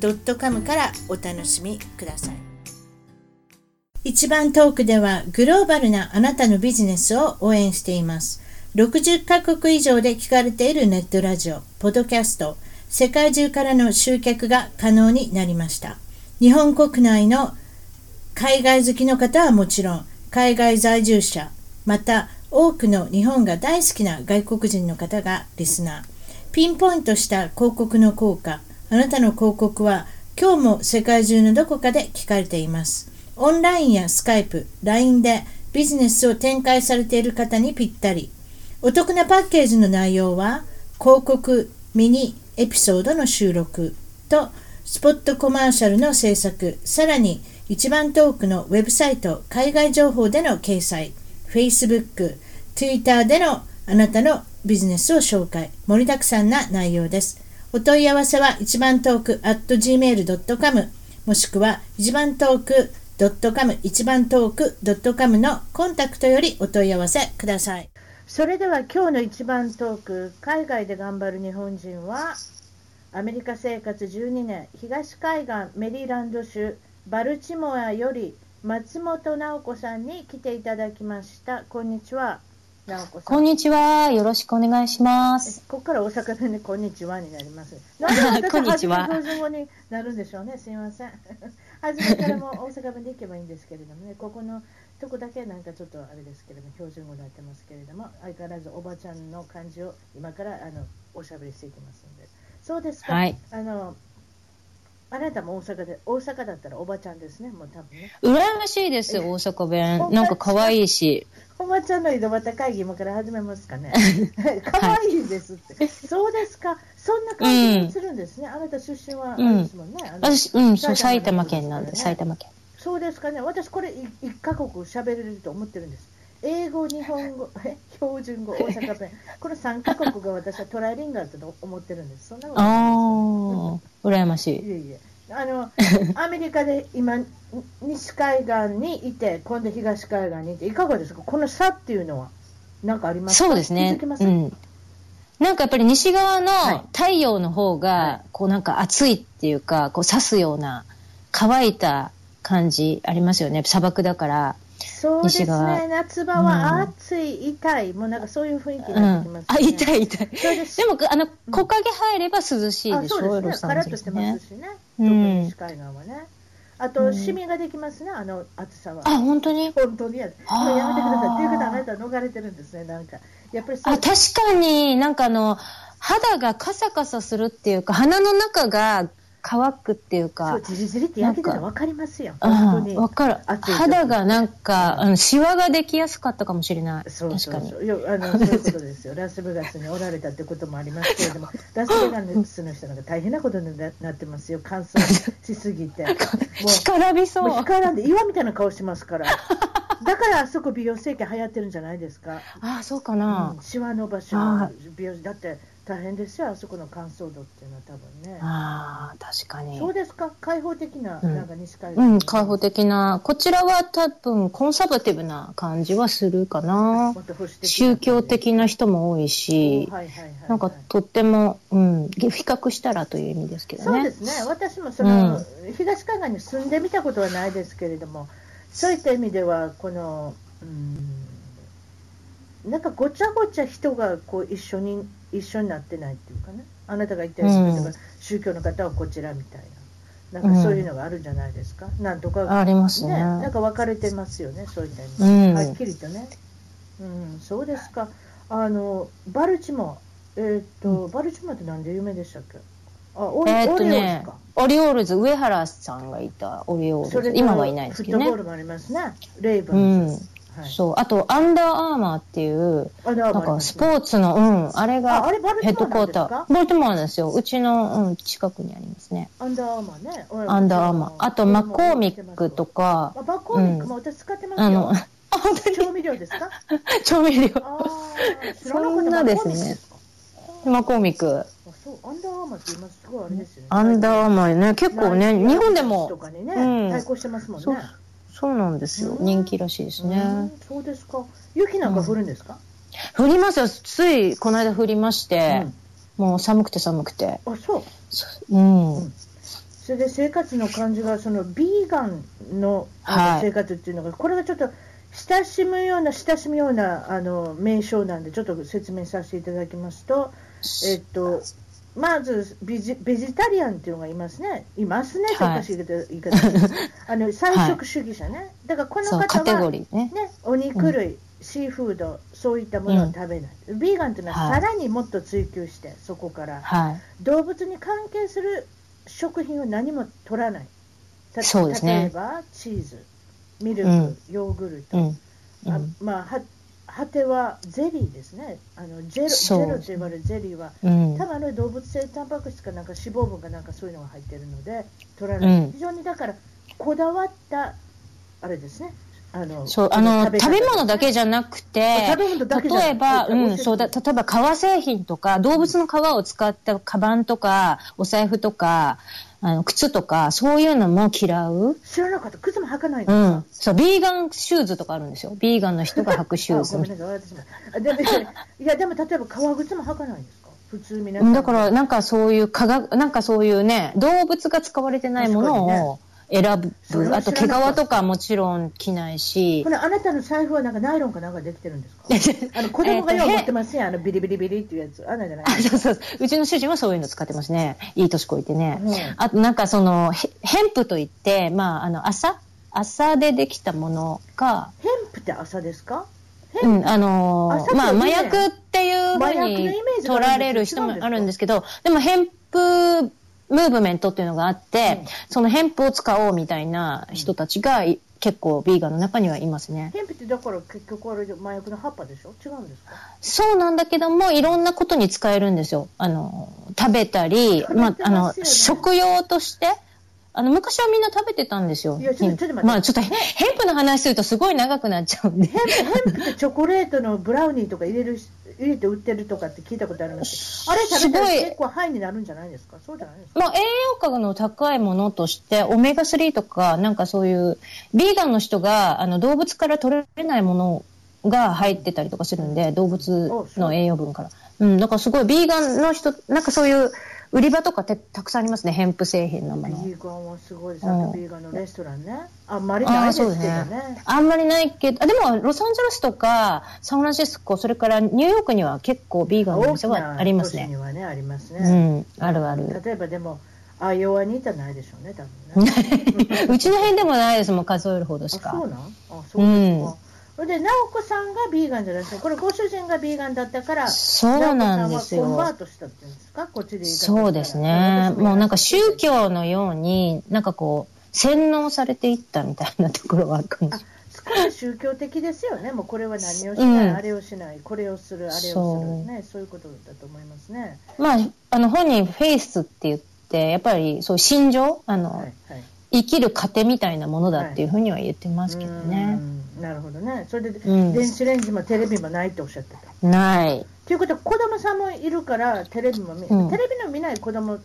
.com からお楽しみください一番トークではグローバルなあなたのビジネスを応援しています。60カ国以上で聞かれているネットラジオ、ポッドキャスト、世界中からの集客が可能になりました。日本国内の海外好きの方はもちろん、海外在住者、また多くの日本が大好きな外国人の方がリスナー。ピンポイントした広告の効果、あなたの広告は今日も世界中のどこかで聞かれています。オンラインやスカイプ、LINE でビジネスを展開されている方にぴったり。お得なパッケージの内容は、広告、ミニエピソードの収録と、スポットコマーシャルの制作、さらに一番トークのウェブサイト、海外情報での掲載、Facebook、Twitter でのあなたのビジネスを紹介、盛りだくさんな内容です。お問い合わせは一番トーク at gmail.com もしくは一番トーク .com 一番トーク .com のコンタクトよりお問い合わせください。それでは今日の一番トーク、海外で頑張る日本人は、アメリカ生活12年、東海岸メリーランド州バルチモアより松本直子さんに来ていただきました。こんにちは。直子さん。こんにちは。よろしくお願いします。ここから大阪弁でこんにちはになります。なんで私、初め標準語になるんでしょうね。すみません。初めからも大阪弁で行けばいいんですけれどもね、ここのとこだけなんかちょっとあれですけれども、標準語になってますけれども、相変わらずおばちゃんの感じを今からあのおしゃべりしていきますので。そうですか。はい、あのあなたも大阪で、大阪だったらおばちゃんですね、もう多分ね。羨ましいですよ、大阪弁。なんか可愛いし。おばちゃんの井戸端会議今から始めますかね。可愛いですって。そうですか。そんな感じにするんですね。うん、あなた出身はあれですもんね。うん、私、うん、そう、埼玉県なんで、埼玉県。そうですかね。私これ一カ国喋れると思ってるんです。英語、日本語、標準語、大阪弁、この3カ国が私はトライリンガルと思ってるんです。そんなことないですああ、羨ましい。いえいえ。あの、アメリカで今、西海岸にいて、今度東海岸にいて、いかがですか？この差っていうのは、なんかありますか？そうですね。うん。なんかやっぱり西側の太陽の方が、こうなんか暑いっていうか、こう刺すような乾いた感じありますよね。砂漠だから。そうですね、夏場は暑い、痛い、もうなんかそういう雰囲気になってきます、ね。うん、あ、痛い、痛い。でも、あの、木陰入れば涼しいでしょ、そうですね、カラッとしてますしね、特に西海岸はね。あと、シミができますね、あの暑さは。あ、本当に？本当に。や。やめてください。っていうことは、あなた逃れてるんですね、なんか。やっぱりあ、確かに。なんかあの、肌がカサカサするっていうか、鼻の中が乾くっていうか。そう、じりじりって焼けたら分かりますよ。本当に。分かる。肌がなんか、あの、シワができやすかったかもしれない。そうそうそう。いや、あの、そういうことですよ。ラスベガスにおられたってこともありますけれども、ラスベガスの人なんか大変なことになってますよ。乾燥しすぎて。もう、干からびそう。干からんで岩みたいな顔しますから。だからあそこ美容整形流行ってるんじゃないですか。ああ、そうかな。うん、シワの場所、美容だって大変ですよ、あそこの乾燥度っていうのは多分ね。ああ、確かに。そうですか、開放的な、うん、なんか西海岸、うん。開放的な、こちらは多分コンサバティブな感じはするかな。宗教的な人も多いし、はいはいはいはい、なんかとっても、うん、比較したらという意味ですけどね。そうですね、私もその、うん、東海岸に住んでみたことはないですけれども、そういった意味では、この、うんなんかごちゃごちゃ人がこう一緒に一緒になってないっていうかね。あなたが言ったように、うん、宗教の方はこちらみたいな。なんかそういうのがあるんじゃないですか、うん、なんとかありますね。なんか分かれてますよねそういった意味で、うん、はっきりとね。うんそうですか。あのバルチモえー、っと、バルチモってなんで有名でしたっけ？あオリ,、えー、っとね、オリオールズ上原さんがいたオリオールズ。今はいないですけどね。フットボールもありますね。レイブンズ、そう。あと、アンダーアーマーっていう、なんかスポーツの、うん、あれがヘッドクォーター。バルテモアなんですよ。うちの、うん、近くにありますね。アンダーアーマーね。アンダーアーマー。あと、マコーミックとか。マコーミックも私使ってますよ。あの、本当に？調味料ですか？調味料。そんなですね。マコーミック。そう、アンダーアーマーって今すごいあれですよね。アンダーアーマーね、結構ね、日本でも。とかにね、対抗してますもんね。そうなんですよ。人気らしいですね。そうですか。雪なんか降るんですか、降りますよ。ついこの間降りまして、もう寒くて寒くて。あ、そう。うん。それで生活の感じが、そのビーガンの生活っていうのが、これがちょっと親しむような、親しむようなあの名称なんで、ちょっと説明させていただきますと、えっと、まずベジベジタリアンっていうのがいますね。いますね、ちょっと言い方言い方あの菜食主義者ね。だからこの方は、ね、ね、お肉類、うん、シーフード、そういったものを食べない。うん、ビーガンというのはさらにもっと追求して、そこから、はい、動物に関係する食品を何も取らない。そうですね、例えばチーズ、ミルク、うん、ヨーグルト、あまあは果てはゼリーですね、あのジェロジェロと言われるゼリーは、うん、多分あの動物性タンパク質かなんか脂肪分かなんかそういうのが入ってるので、取らない、うん、非常にだから、こだわったあれですね。あのそうあの食べ物だけじゃなくて、例えば、うん、そうだ例えば革製品とか、動物の皮を使ったカバンとか、お財布とか、あの靴とか、そういうのも嫌う知らなかった。靴も履かないうん、そう、ビーガンシューズとかあるんですよ。ビーガンの人が履くシューズ。ごめんなさい、私も、いや、でも例えば革靴も履かないんですか？普通皆さん。だから、なんかそういう科学、なんかそういうね、動物が使われてないものを、選ぶ。あと、毛皮とかもちろん着ないし。これ、あなたの財布はなんかナイロンかなんかできてるんですか？あの、子供がよう持ってますね、あの、ビリビリビリっていうやつ。あんなんじゃない？そうそう。うちの主人はそういうの使ってますね。いい年こいてね。うん、あと、なんかその、ヘンプといって、まあ、あの、朝？朝でできたものが。ヘンプって朝ですか？うん、あのー、まあ、麻薬っていうふうに取られる人もあるんですけど、でも、ヘンプムーブメントっていうのがあって、うん、そのヘンプを使おうみたいな人たちが、うん、結構ビーガンの中にはいますね。ヘンプってだから結局あれ麻薬の葉っぱでしょ？違うんですか？そうなんだけども、いろんなことに使えるんですよ。あの、食べたり、まあ、あの、食用として、あの、昔はみんな食べてたんですよ。いや、ちょっと待って。まあ、ちょっと、ヘンプの話するとすごい長くなっちゃうんで。ヘンプ、ヘンプってチョコレートのブラウニーとか入れる、入れて売ってるとかって聞いたことありますあれ食べたら結構ハイになるんじゃないですか？そうじゃないですか？まあ、栄養価の高いものとして、オメガ3とか、なんかそういう、ビーガンの人が、あの、動物から取れないものが入ってたりとかするんで、動物の栄養分から。うん、だからすごい、ビーガンの人、なんかそういう、売り場とかってたくさんありますね、ヘンプ製品のもの。ビーガンはすごいです。あとビーガンのレストランね。あんまりないですけどね。ねあんまりないけど、あでもロサンゼルスとかサンフランシスコ、それからニューヨークには結構ビーガンの店はありますね。にはね、ありますね。うん、あるある。例えばでも、アイオワにいたないでしょうね、多分ね。うちの辺でもないですもん、数えるほどしか。あ、そうなん？あ、そうですか。うんそれで、直子さんがビーガンじゃないですか。これ、ご主人がビーガンだったから、そうなんですよ。コンバートしたっていうんですか？こっちでそうですね。もうなんか宗教のように、なんかこう、洗脳されていったみたいなところはあるかもしれない。少し宗教的ですよね。もうこれは何をしない、うん、あれをしない、これをする、あれをする。ね。そういうことだと思いますね。まあ、あの、本人、フェイスって言って、やっぱりそういう心情、あの、はいはい生きる糧みたいなものだっていうふうには言ってますけどね。なるほどね。それで、うん、電子レンジもテレビもないっておっしゃってた。ない。ということは、子供さんもいるから、テレビも見、うん、テレビの見ない子供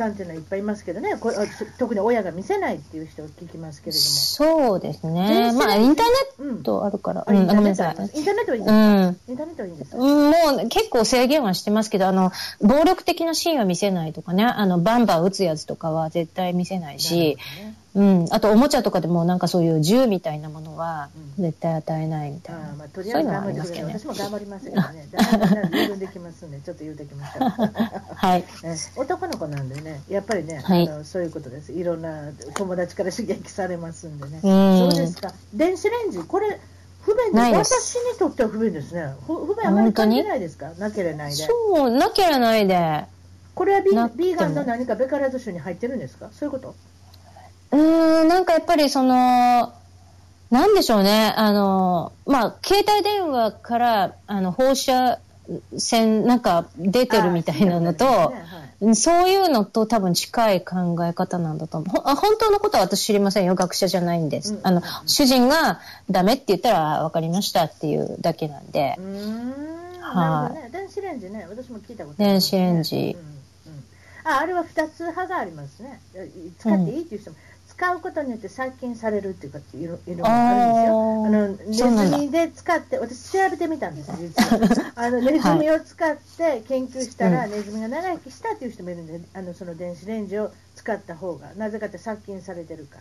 さんっていうのはいっぱいいますけどね、こ特に親が見せないっていう人を聞きますけれども。そうですね。まあ、インターネットあるから。うん、ごめんなさい。インターネットはいいんですか、うん、インターネットはいいんですか？もう結構制限はしてますけど、あの、暴力的なシーンは見せないとかね、あの、バンバン撃つやつとかは絶対見せないし、ね、うん、あとおもちゃとかでもなんかそういう銃みたいなものは絶対与えないみたいな。うん、あまあ、とりあえず頑張ってくれ私も頑張りますけどね。自分できますんで、ちょっと言うてきました。はい、男の子なんでね、やっぱりね、はい、あのそういうことです。いろんな友達から刺激されますんでね。そうですか。電子レンジ、これ、不便です。私にとっては不便ですね。不便あまり感じないですか？なければないで。そう、なければないで。これはビビーガンの何かベカラーズ州に入ってるんですか？そういうこと？うん、なんかやっぱりその、なんでしょうね。あの、まあ、携帯電話から、あの、放射線、なんか出てるみたいなのと、そういうのと多分近い考え方なんだと思う。本当のことは私知りませんよ。学者じゃないんです。うん、あの、主人がダメって言ったら分かりましたっていうだけなんで。うん。はい、ね。電子レンジね。私も聞いたことある、ね、電子レンジ。うんああれは2つ派がありますね。使っていいっていう人も、使うことによって殺菌されるっていうかっていうのがあるんですよ。あのネズミで使って、私調べてみたんです実は。あのネズミを使って研究したら、ネズミが長生きしたっていう人もいるんで、あのその電子レンジを使った方が、なぜかって殺菌されてるか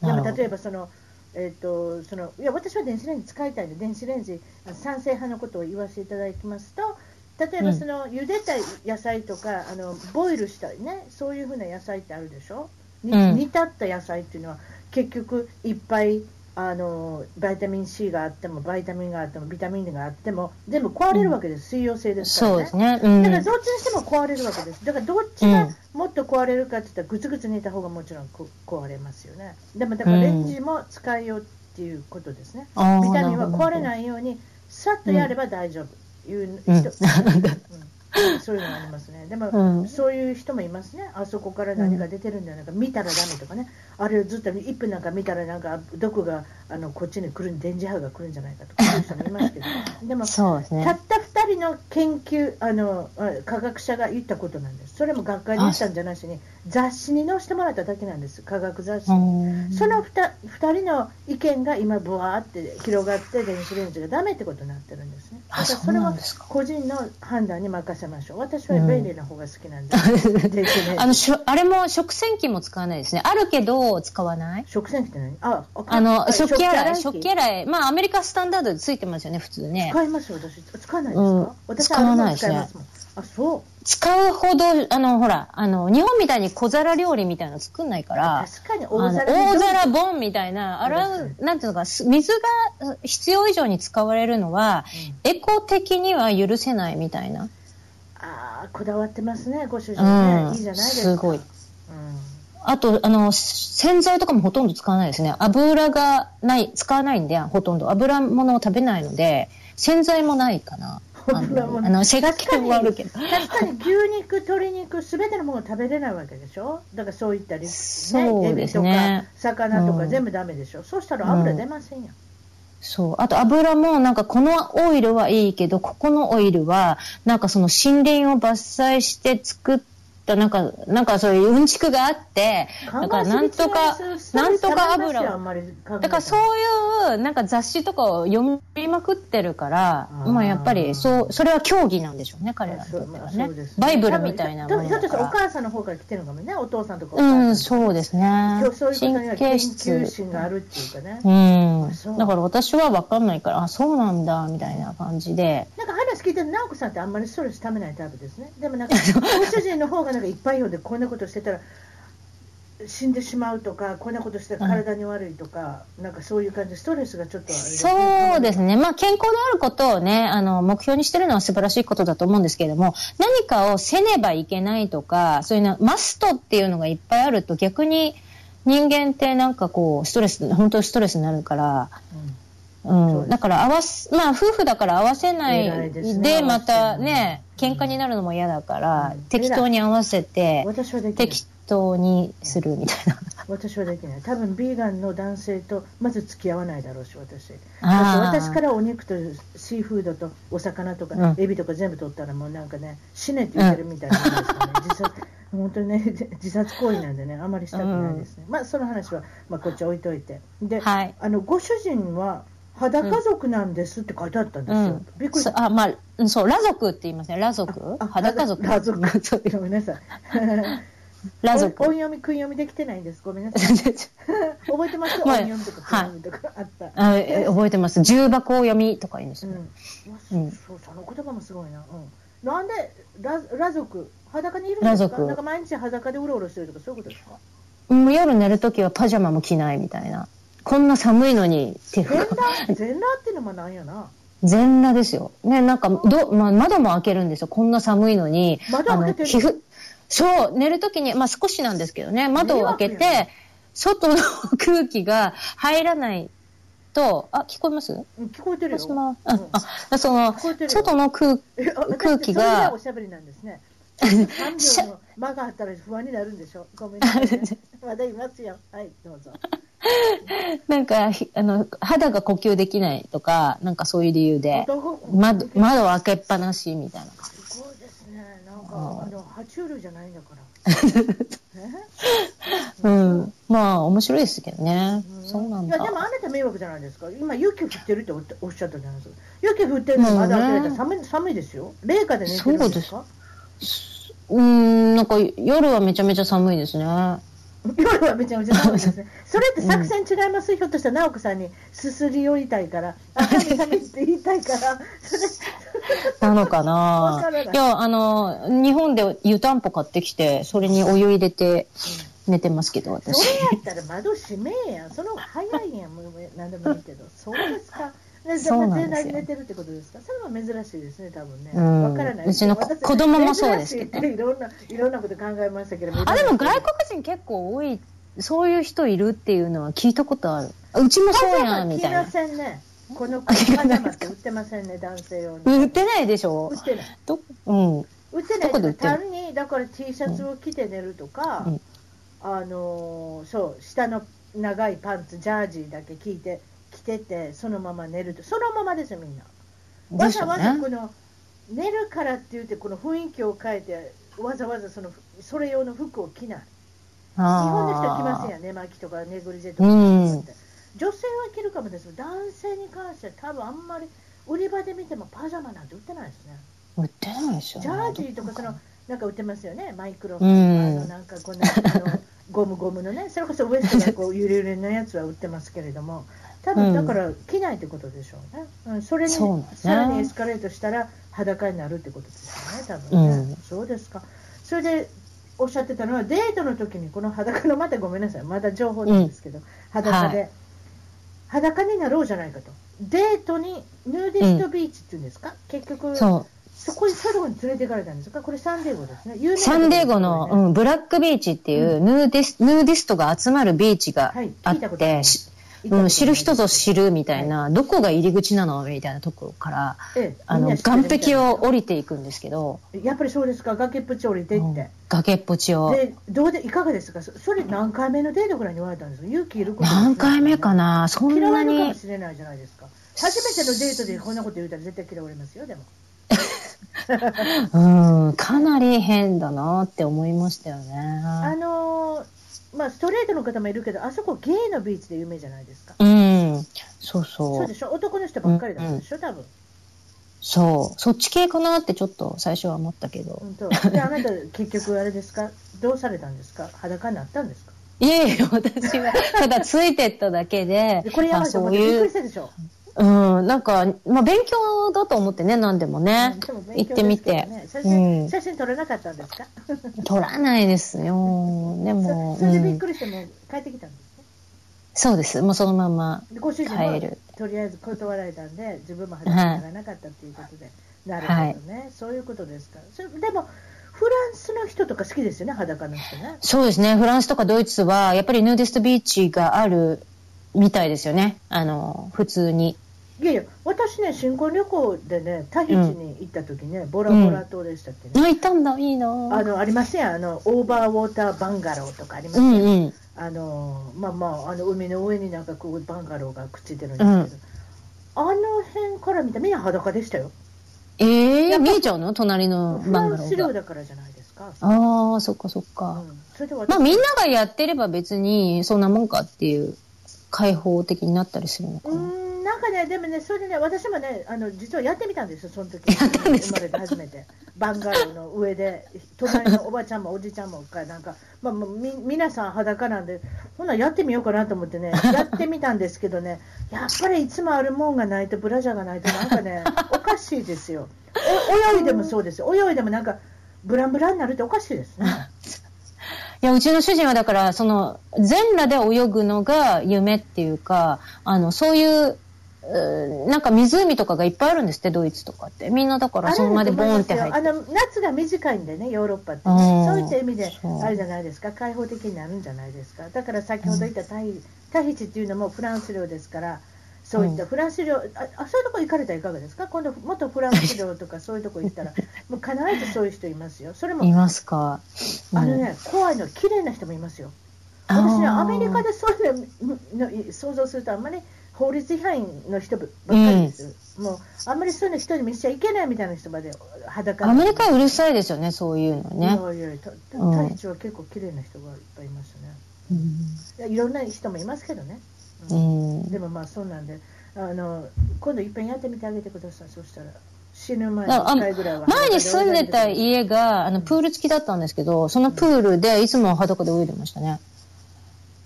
ら。でも例えばその、えーと、そのいや私は電子レンジ使いたいんで、電子レンジ、賛成派のことを言わせていただきますと、例えばその、うん、茹でた野菜とかあのボイルしたりねそういうふうな野菜ってあるでしょ、うん、煮立った野菜っていうのは結局いっぱいあのバイタミン C があってもバイタミンがあってもビタミンがあっても全部壊れるわけです、水溶性ですからね、そうですね、うん、だからどっちにしても壊れるわけです。だからどっちがもっと壊れるかっていったらぐつぐつ煮た方がもちろん壊れますよね。でもだからレンジも使いようっていうことですね、ビタミンは壊れないようにさっとやれば大丈夫、いう人、うん、そういうのがありますね。でも、うん、そういう人もいますね。あそこから何か出てるんじゃないか、見たらダメとかね。あれをずっと1分なんか見たらなんか毒があのこっちに来る電磁波が来るんじゃないかとかそういう人もいますけど、でもそうです、ね、たった2人の研究あの科学者が言ったことなんです。それも学会で言ったんじゃなしに雑誌に載せてもらっただけなんです。科学雑誌に。その 2, 2人の意見が今ブワーって広がって電子レンジがダメってことになってるんですね。だからそれは個人の判断に任せましょう。私は便利な方が好きなんで。あのしょあれも食洗機も使わないですね。あるけど使わない？食洗機って何？ああの食器洗い食器洗いまあアメリカスタンダードでついてますよね普通ね。使います私使わないですか？うん、私使わないですね。あそう。使うほど、あの、ほら、あの、日本みたいに小皿料理みたいなの作んないから、確かに大皿大皿ボンみたいな、洗う、なんていうのか、水が必要以上に使われるのは、うん、エコ的には許せないみたいな。ああ、こだわってますね、ご主人ね。うん、いいじゃないですか。すごい。うん、あと、あの、洗剤とかもほとんど使わないですね。油がない、使わないんで、ほとんど。油物を食べないので、洗剤もないかな。あの、背がけもあるけど。確かに牛肉、鶏肉、すべてのもの食べれないわけでしょ？だからそういったり、ね、そうですね。魚とか全部ダメでしょ、うん、そうしたら油出ませんよ。うんそう。あと油もなんかこのオイルはいいけど、ここのオイルはなんかその森林を伐採して作ったなんか、なんかそういううんちくがあって、だからなんとか、なんとか油を。だからそういうなんか雑誌とかを読みまくってるから、まあやっぱりそう、それは競技なんでしょうね、彼らにとってはね。バイブルみたいなものだから。お母さんの方から来てるのかもね、お父さんとかうん、そうですね。そういうことには研究心があるっていうかね。うん。だから私は分かんないから、あ、そうなんだ、みたいな感じで。なんか話聞いてる直子さんってあんまりストレスためないタイプですね。でもなんか、ご主人の方がなんかいっぱい読んでこんなことしてたら、死んでしまうとか、こんなことして体に悪いとか、うん、なんかそういう感じで、ストレスがちょっと、ね、そうですね、まあ、健康であることをね、あの目標にしてるのは素晴らしいことだと思うんですけれども、何かをせねばいけないとか、そういうの、マストっていうのがいっぱいあると、逆に人間ってなんかこう、ストレス、本当にストレスになるから、うん、うん、だから合わす、まあ、夫婦だから合わせないで、またね、喧嘩になるのも嫌だから、うん、適当に合わせて、適当にするみたいな。私はできない。多分ビーガンの男性とまず付き合わないだろうし、私。私からお肉とシーフードとお魚とか、うん、エビとか全部取ったらもうなんかね、死ねって言ってるみたいなですかね。自殺、本当にね、自殺行為なんでね、あまりしたくないですね。うん、まあ、その話は、まあ、こっち置いといて。で、はい、あの、ご主人は、裸族なんですって書いてあったんですよ。うん、びっくりした。あ、まあ、そう、裸族って言いますね。裸族？裸族。裸族。ごめんなさい。ラ族。音読み、訓読みできてないんです。ごめんなさい。覚えてます？音読みとか訓読みとかあった。あ覚えてます。重箱読みとか言うんですよ。うん。そう、その言葉もすごいな。うん。なんで、ララ族、裸にいるんですか？なんか毎日裸でうろうろしてるとか、そういうことですか？もう夜寝るときはパジャマも着ないみたいな。こんな寒いのに全裸？全裸っていうのもなんやな。全裸ですよ。ね、なんか、ど、まあ、窓も開けるんですよ。こんな寒いのに。窓開けて皮膚、そう、寝るときに、まあ少しなんですけどね、窓を開けて、外の空気が入らないと、あ、聞こえます？聞こえてるよ。私も、あ、あ、その、外の空空気が。おしゃべりなんですね。3秒の間があったら不安になるんでしょ。ごめんなさい、ね。まだいますよ。はい、どうぞ。なんか、あの、肌が呼吸できないとか、なんかそういう理由で、窓、窓開けっぱなしみたいな。すごいですね。なんか、あの、爬虫類じゃないんだから。うん。まあ、面白いですけどね。そうなんだ。いや、でもあなた迷惑じゃないですか。今、雪降ってるっておっしゃったじゃないですか。雪降ってるのまだ開けられたら寒い、寒いですよ。冷夏で寝てるんですか？うん、なんか夜はめちゃめちゃ寒いですね。夜はめちゃめちゃですね。それって作戦違います、うん、ひょっとしたら直子さんにすすり寄りたいから、朝に寒いって言いたいから。なのかない。や、あの、日本で湯たんぽ買ってきて、それにお湯入れて寝てますけど、私。それやったら窓閉めえやん。その方が早い。やん。もう何でもい。い。けど。そうですか。そうなんですよ。寝てるってことですか？それは珍しいですね、多分ね。わ、からない。うちの子供もそうですけど、いろんな、いろんなこと考えましたけど。あ、でも外国人結構多い、そういう人いるっていうのは聞いたことある。うちもそうやん、みたいな。着ませんね。このパジャマって売ってませんね、男性用に。売ってないでしょ売ってない。ど、うん。売ってない。単に、だから T シャツを着て寝るとか、うん、あのー、そう、下の長いパンツ、ジャージーだけ着いて、着ててそのまま寝ると。そのままですよみんな、わざわざこの寝るからって言ってこの雰囲気を変えてわざわざそのそれ用の服を着ない。日本の人は着ませんや寝巻きとかネグリジェとか、うん、女性は着るかもです。男性に関しては多分あんまり売り場で見てもパジャマなんて売ってないですね。売ってないでしょジャージーとかそのなんか売ってますよね。マイクロフィルム、のなんかこんなゴムゴムのねそれこそウエストがこうよれよれのやつは売ってますけれども多分だから着ないってことでしょうね、うん、それに、ね、さらにエスカレートしたら裸になるってことですよね多分ね、うん、そうですか。それでおっしゃってたのはデートの時にこの裸のまたごめんなさい。まだ情報なんですけど、うん、裸で、はい、裸になろうじゃないかと。デートにヌーディストビーチっていうんですか、結局そこにサンデーゴに連れて行かれたんですか？これサンデーゴですね。ね。サンデーゴの、うん、ブラックビーチっていうヌーディス、ヌーディストが集まるビーチがあって、はいうん、知る人ぞ知るみたいな、はい、どこが入り口なのみたいなところから、ええ、あの岸壁を降りていくんですけど。やっぱりそうですか？崖っぷち降りていって、うん、崖っぷちを。でどうでいかがですか？それ何回目のデートぐらいに言われたんですか？勇気いること何回目かな？そんなに。嫌われるかもしれないじゃないですか。初めてのデートでこんなこと言うたら絶対嫌われますよでも。うんかなり変だなって思いましたよね。あのーまあ、ストレートの方もいるけど、あそこゲイのビーチで有名じゃないですか。うん。そうそう。そうでしょ？男の人ばっかりだったでしょ、うん、多分。そう。そっち系かなってちょっと最初は思ったけど。で、あなた結局あれですか？どうされたんですか？裸になったんですか？いえいえ、私は、ただついてっただけで。でこれやばいと思ってびっくりしたでしょ？うん、なんか、まあ、勉強だと思ってね、何でもね。うん、も行ってみて。写真、うん、写真撮らなかったんですか？撮らないですよ。でも。それでびっくりしても帰ってきたんですね。そうです。もうそのままご主人もとりあえず断られたんで、自分も話にならなかったっていうことで。はい、なるほどね、はい、そういうことですか。それでも、フランスの人とか好きですよね、裸の人ね。そうですね。フランスとかドイツは、やっぱりヌーディストビーチがあるみたいですよね。あの、普通に。いやいや、私ね、新婚旅行でね、タヒチに行った時ね、うん、ボラボラ島でしたっけね。あ、行ったんだ、いいなあの、ありますやん、あの、オーバーウォーターバンガローとかありますやん。うんうん、あの、まあまあ、あの、海の上になんかこう、バンガローがくっついてるんですけど、うん、あの辺から見たみんな裸でしたよ。ええー、見えちゃうの？隣のバンガローが。フランス領だからじゃないですか。ああ、そっかそっか。うん、それでまあみんながやってれば別にそんなもんかっていう開放的になったりするのかな。なんかね、でもね、それでね、私もね、あの実はやってみたんですよ、その時生まれて初めて、バンガローの上で、隣のおばちゃんもおじちゃんもか、なんか、まあ、み皆さん裸なんで、ほな、やってみようかなと思ってね、やってみたんですけどね、やっぱりいつもあるもんがないと、ブラジャーがないと、なんかね、おかしいですよ。泳いでもそうですよ、泳いでもなんか、ブランブランになるっておかしいですね。いや、うちの主人はだから、その、全裸で泳ぐのが夢っていうか、あの、そういうなんか湖とかがいっぱいあるんですって、ドイツとかって。みんなだからそのまでボーンって入って。あの、夏が短いんでね、ヨーロッパって、ね、そういった意味で、あれじゃないですか、開放的になるんじゃないですか。だから先ほど言ったタヒタヒチっていうのもフランス領ですから、そういったフランス領、ああそういうとこ行かれたらいかがですか、今度、元フランス領とかそういうとこ行ったら、もう必ずそういう人いますよ、それも、いますか？あのね、怖いの、綺麗な人もいますよ。私ね、アメリカでそういうのの想像すると、あんまり法律違反の人ばっかりです、もうあんまりそういうの人に見せちゃいけないみたいな人まで裸アメリカはうるさいですよね、そういうのね。いやいやは結構綺麗な人がいっぱいいますね。いやいろんな人もいますけどね。ううんん。でもまあそうなんで、あの今度いっぺんやってみてあげてください。そしたら死ぬ前にあ1回ぐらいは。前に住んでた家が、あの、プール付きだったんですけど、そのプールでいつも裸で泳いでましたね。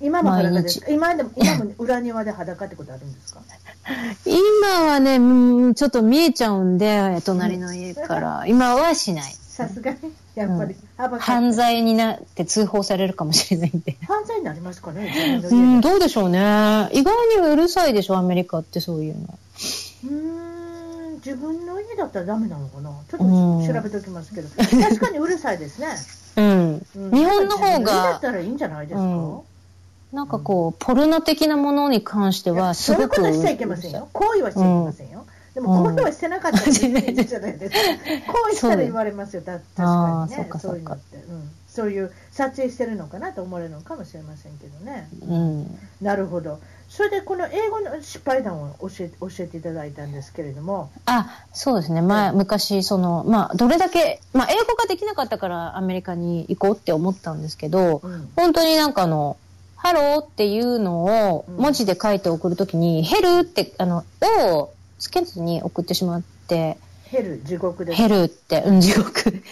今も裸で今でも今も 裏庭で裸ってことあるんですか？今はね、うんちょっと見えちゃうんで、隣の家から。今はしない。さすがにやっぱり、幅が犯罪になって通報されるかもしれないんで。犯罪になりますかね？自うん、どうでしょうね。意外にうるさいでしょ、アメリカってそういうの。うーん自分の家だったらダメなのかな？ちょっうんと調べておきますけど、確かにうるさいですね。うん。うん日本の方自分家だっが、たらいいんじゃないですか、うんなんかこう、ポルノ的なものに関しては、すそういうごく。ことしちゃいけませんよ。行為はしちゃいけませんよ。でも行為はしてなかったら別にいいじゃないですか。行為したら言われますよ。だ確かにねそっか。そういうのって、うん。そういう撮影してるのかなと思われるのかもしれませんけどね。うん。なるほど。それでこの英語の失敗談を教え教えていただいたんですけれども、あ、そうですね。前、昔、その、まあ、どれだけ、まあ、英語ができなかったからアメリカに行こうって思ったんですけど、うん本当になんかあの、ハローっていうのをうん文字で書いて送るときに、ヘルって、あの、O をつけずに送ってしまって、ヘル地獄です。ヘルって、うん、地獄。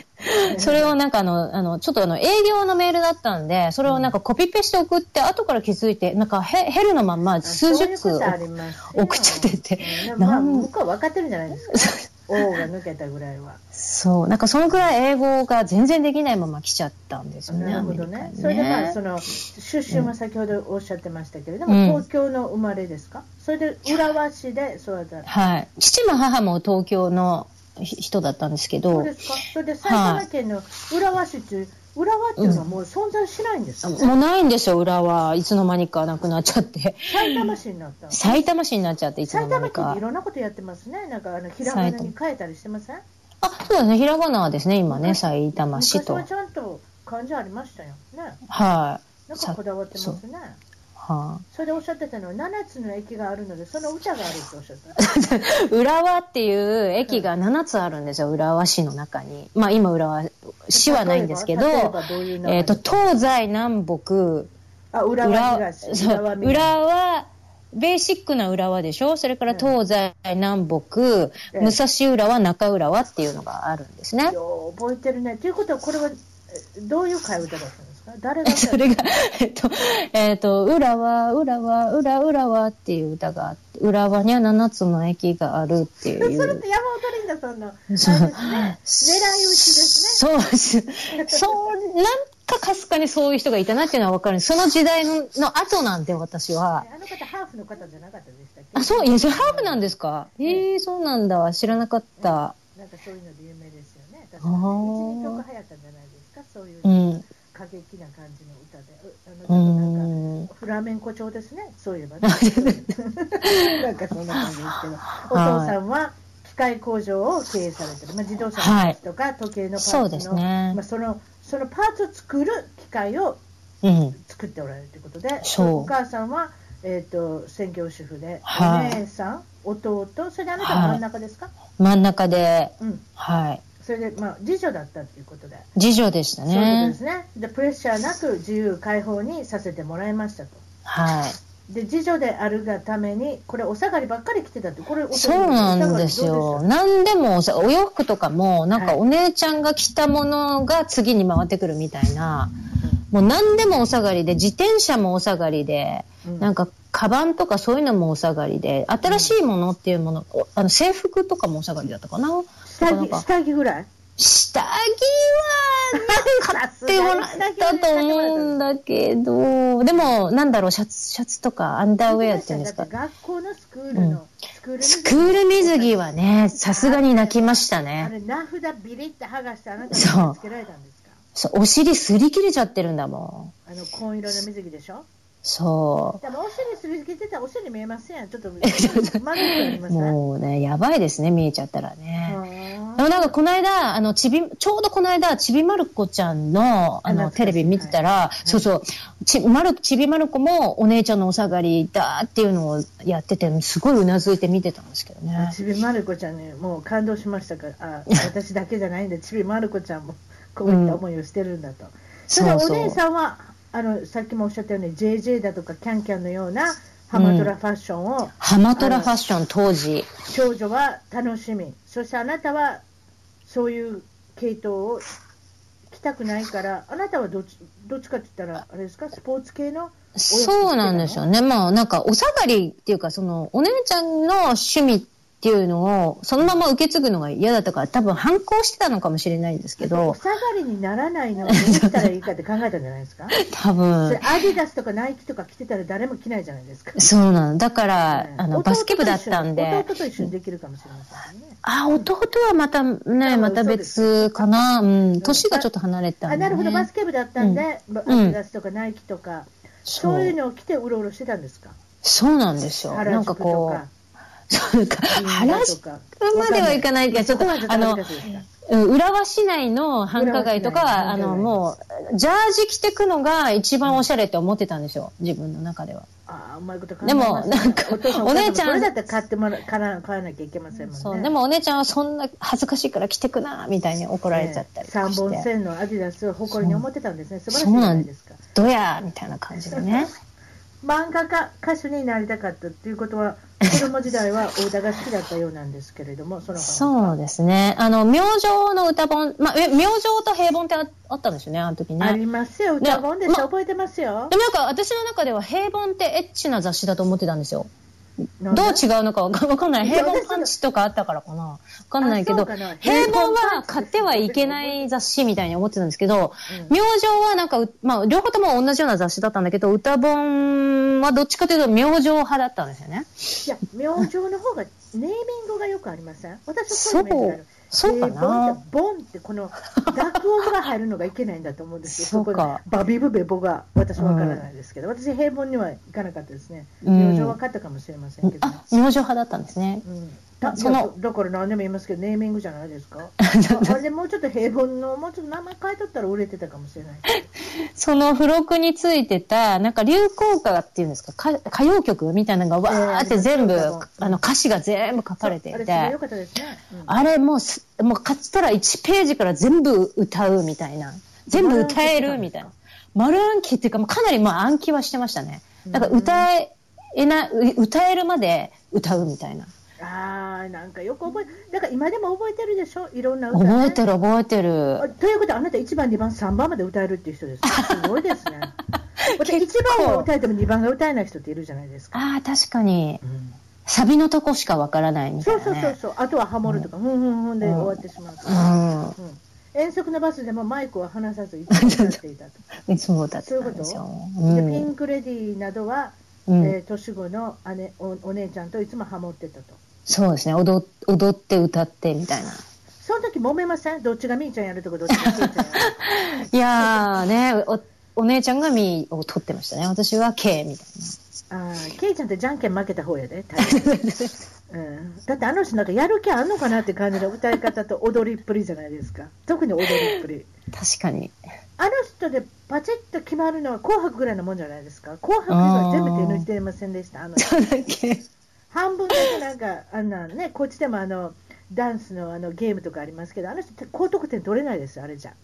それをなんかあの、あの、ちょっとあの、営業のメールだったんで、それをなんかコピペして送って、後から気づいて、なんかヘヘルのまんまあ数十通そういうことありますよ送っちゃってて。まあ、なん。向こうは分かってるんじゃないですか。王が抜けたぐらいは。そう、なんかそのくらい英語が全然できないまま来ちゃったんですよね。なるほどアメリ。カにねそれでまあその出身は先ほどおっしゃってましたけれども、うん東京の生まれですか？それで浦和市で育った。はい。父も母も東京のひ人だったんですけどそうで、すか？それで埼玉県の浦和市って浦和っていうのはもう存在しないんですか。もうないんですよ、裏はいつの間にかなくなっちゃって。埼玉市になったの。埼玉市になっちゃって、いつの埼間にか玉県い。ろんなことやってますね。なんかあのひらがなに変えたりしてません？あ、そうですね、ひらがなはですね、今ね、埼玉市と。昔はちゃんと漢字ありましたよね。はい。なんかこだわってますね。はそれでおっしゃってたのは7つの駅があるのでその歌があるっておっしゃってた。い。浦和っていう駅が7つあるんですよ、浦和市の中に。まあ今浦和市はないんですけど、例えと、東西南北、あ、浦和浦東、浦和南浦和、ベーシックな浦和でしょ？それから東西南北、ええ。武蔵浦和、中浦和っていうのがあるんですね。覚えてるね。ということは、これはえどういう替え歌だったんですか誰が それが、えっと、えっと、浦和、浦和、浦浦和っていう歌があって、浦和には7つの駅があるってい それっう。て山本リンダさんの、ね、狙い撃ちですね。そうです。そう、なんかかすかにそういう人がいたなっていうのはわかる。その時代のの後なんで、私は。あの方、ハーフの方じゃなかったでしたっけ？あ、そう、いや、それハーフなんですか？ええー、そうなんだ。知らなかった。なんかそういうので有名ですよね。確あかに。ー一、二曲流行ったんじゃないですか？そういううん。過激な感じの歌で。うあの、なんか、ん。フラメンコ調ですね、そういえばね。なんかそんな感じですけど、お父さんは機械工場を経営されてる、まあ、自動車のパーツとか時計のパーツの、ね。まあ、そのそのパーツを作る機械をうん。作っておられるということで、そう。お母さんは、えー、と専業主婦で、はい。お姉さん、弟、それであなたは真ん中ですか、真ん中で、うん、はい。それで、まあ、次女だったということで。次女でしたそういうことでね。すねでプレッシャーなく自由解放にさせてもらいましたと。はい。で次女であるがためにこれお下がりばっかり着てたってこれおそうなんですよ。何でもお洋服とかも、なんかはいお姉ちゃんが着たものが次に回ってくるみたいな、もう何でもお下がりで、自転車もお下がりで、うんなんか、カバンとかそういうのもお下がりで、新しいものっていうもの、おあの制服とかもお下がりだったかな？下着下着ぐらい？下着は、買ってもらったと思うんだけど、でも、なんだろう、シャツ、シャツとかアンダーウェアっていうんですか。学校のスクールの、スクール水着。はね、さすがに泣きましたあね。れ名札ビリって剥がしてあなたにつけられたんですか？そうお尻擦り切れちゃってるんだもん。あの紺色の水着でしょ？そう。でもお尻すりつけてたらお尻見えませんちょっと、もうね、やばいですね、見えちゃったらね。でもなんかこの間、あの、ちび、ちょうどこの間、ちびまる子ちゃんの、あの、テレビ見てたら、はい、そうそう、ち、まる、ちびまる子もお姉ちゃんのお下がりだっていうのをやってて、すごいうなずいて見てたんですけどね。ちびまる子ちゃんね、もう感動しましたか？ら、あ、私だけじゃないんで、ちびまる子ちゃんもこういった思いをしてるんだと。うん、それお姉さんは、あのさっきもおっしゃったように JJ だとかキャンキャンのようなハマトラファッションを、うん、ハマトラファッション当時。少女は楽しみ。そしてあなたはそういう系統を着たくないからあなたはどっちどっちかって言ったらあれですか？スポーツ系の？そうなんですよね。まあなんかお下がりっていうかそのお姉ちゃんの趣味っていうのを、そのまま受け継ぐのが嫌だったから、多分反抗してたのかもしれないんですけど。お下がりにならないのをどうしたらいいかって考えたんじゃないですか 多分。アディダスとかナイキとか着てたら誰も着ないじゃないですか。そうなの。だから、ね、あの、バスケ部だったんで。弟と一緒にできるかもしれませんね。あ、弟はまたね、また別かな。うん。年がちょっと離れたね、あ、なるほど。バスケ部だったんで、うん、アディダスとかナイキとか、そういうのを着てうろうろしてたんですか？そうなんですよ。なんかこう。そうか、原宿まではいかないけど、ちょっと、あの、浦和市内の繁華街とか、あの、もう、ジャージ着てくのが一番おしゃれって思ってたんですよ、自分の中では。ああ、うまいこと考えでも、なんか、お姉ちゃん。それだって買ってもら、買わなきゃいけませんもんね。そう、でもお姉ちゃんはそんな恥ずかしいから着てくな、みたいに怒られちゃったり三本線のアディダスを誇りに思ってたんですね。素晴らしいじゃないですか。どやみたいな感じでね。漫画家、歌手になりたかったっていうことは、子供時代はお歌が好きだったようなんですけれども、そのそうですね。あの、明星の歌本、まあ、え、明星と平凡ってああったんですよね、あの時ね。ありますよ、歌本です、ま、覚えてますよ。でもなんか私の中では平凡ってエッチな雑誌だと思ってたんですよ。どう違うのかわか んない。平凡パンチとかあったからかな。わかんないけど、平凡は買ってはいけない雑誌みたいに思ってたんですけど、うん、明星はなんか、まあ、両方とも同じような雑誌だったんだけど、歌本はどっちかというと明星派だったんですよね。いや、明星の方がネーミングがよくありません？私はそう。そうかな、ボンってこの濁音が入るのがいけないんだと思うんですよ。そこバビブベボが私わからないですけど、うん、私平凡にはいかなかったですね。明星は勝ったかもしれませんけど、ね、あ、明星派だったんですね。うんだそのだから何でも言いますけどネーミングじゃないですか？あれでもうちょっと平凡のもうちょっと名前変えとったら売れてたかもしれない。その付録についてたなんか流行歌っていうんですか？か歌謡曲みたいなのがわーって全部、えー、あの歌詞が全部書かれていて。あれね、もうもう買ったら1ページから全部歌うみたいな。全部歌えるみたいな。丸暗記っていうかかなりまあ暗記はしてましたね。だから歌えな歌えるまで歌うみたいな。ああ、なんかよく覚え、だから今でも覚えてるでしょ、いろんな歌、ね、覚えてる、覚えてる。ということは、あなた1番、2番、3番まで歌えるっていう人です。すごいですね。1番を歌えても2番が歌えない人っているじゃないですか。ああ、確かに。うん、サビのとこしかわからないみたいな、ね、そうそうそうそう。あとはハモるとか、うん、ふんふんふんで終わってしまうとうんうん遠足のバスでもマイクを離さず一緒に歌っていたと。そうだったんですよ。ういうこと、でピンク・レディーなどは、うん、えー、年子の姉おお姉ちゃんといつもハモってたと。そうですね。踊踊って歌ってみたいな。その時揉めません？どっちがみーちゃんやるとかどっちがけいちゃんやる いやーねおお姉ちゃんがみーを取ってましたね。私はけいみたいな。あけいちゃんってじゃんけん負けた方やで、うん、だってあの人なんかやる気あんのかなって感じの歌い方と踊りっぷりじゃないですか。特に踊りっぷり。確かに。あの人でパチッと決まるのは紅白ぐらいのもんじゃないですか。紅白は全部手抜いてませんでした？あの人。そうだっけ半分だけなんか、あんなね、こっちでもあの、ダンスのあのゲームとかありますけど、あの人って高得点取れないです、あれじゃ。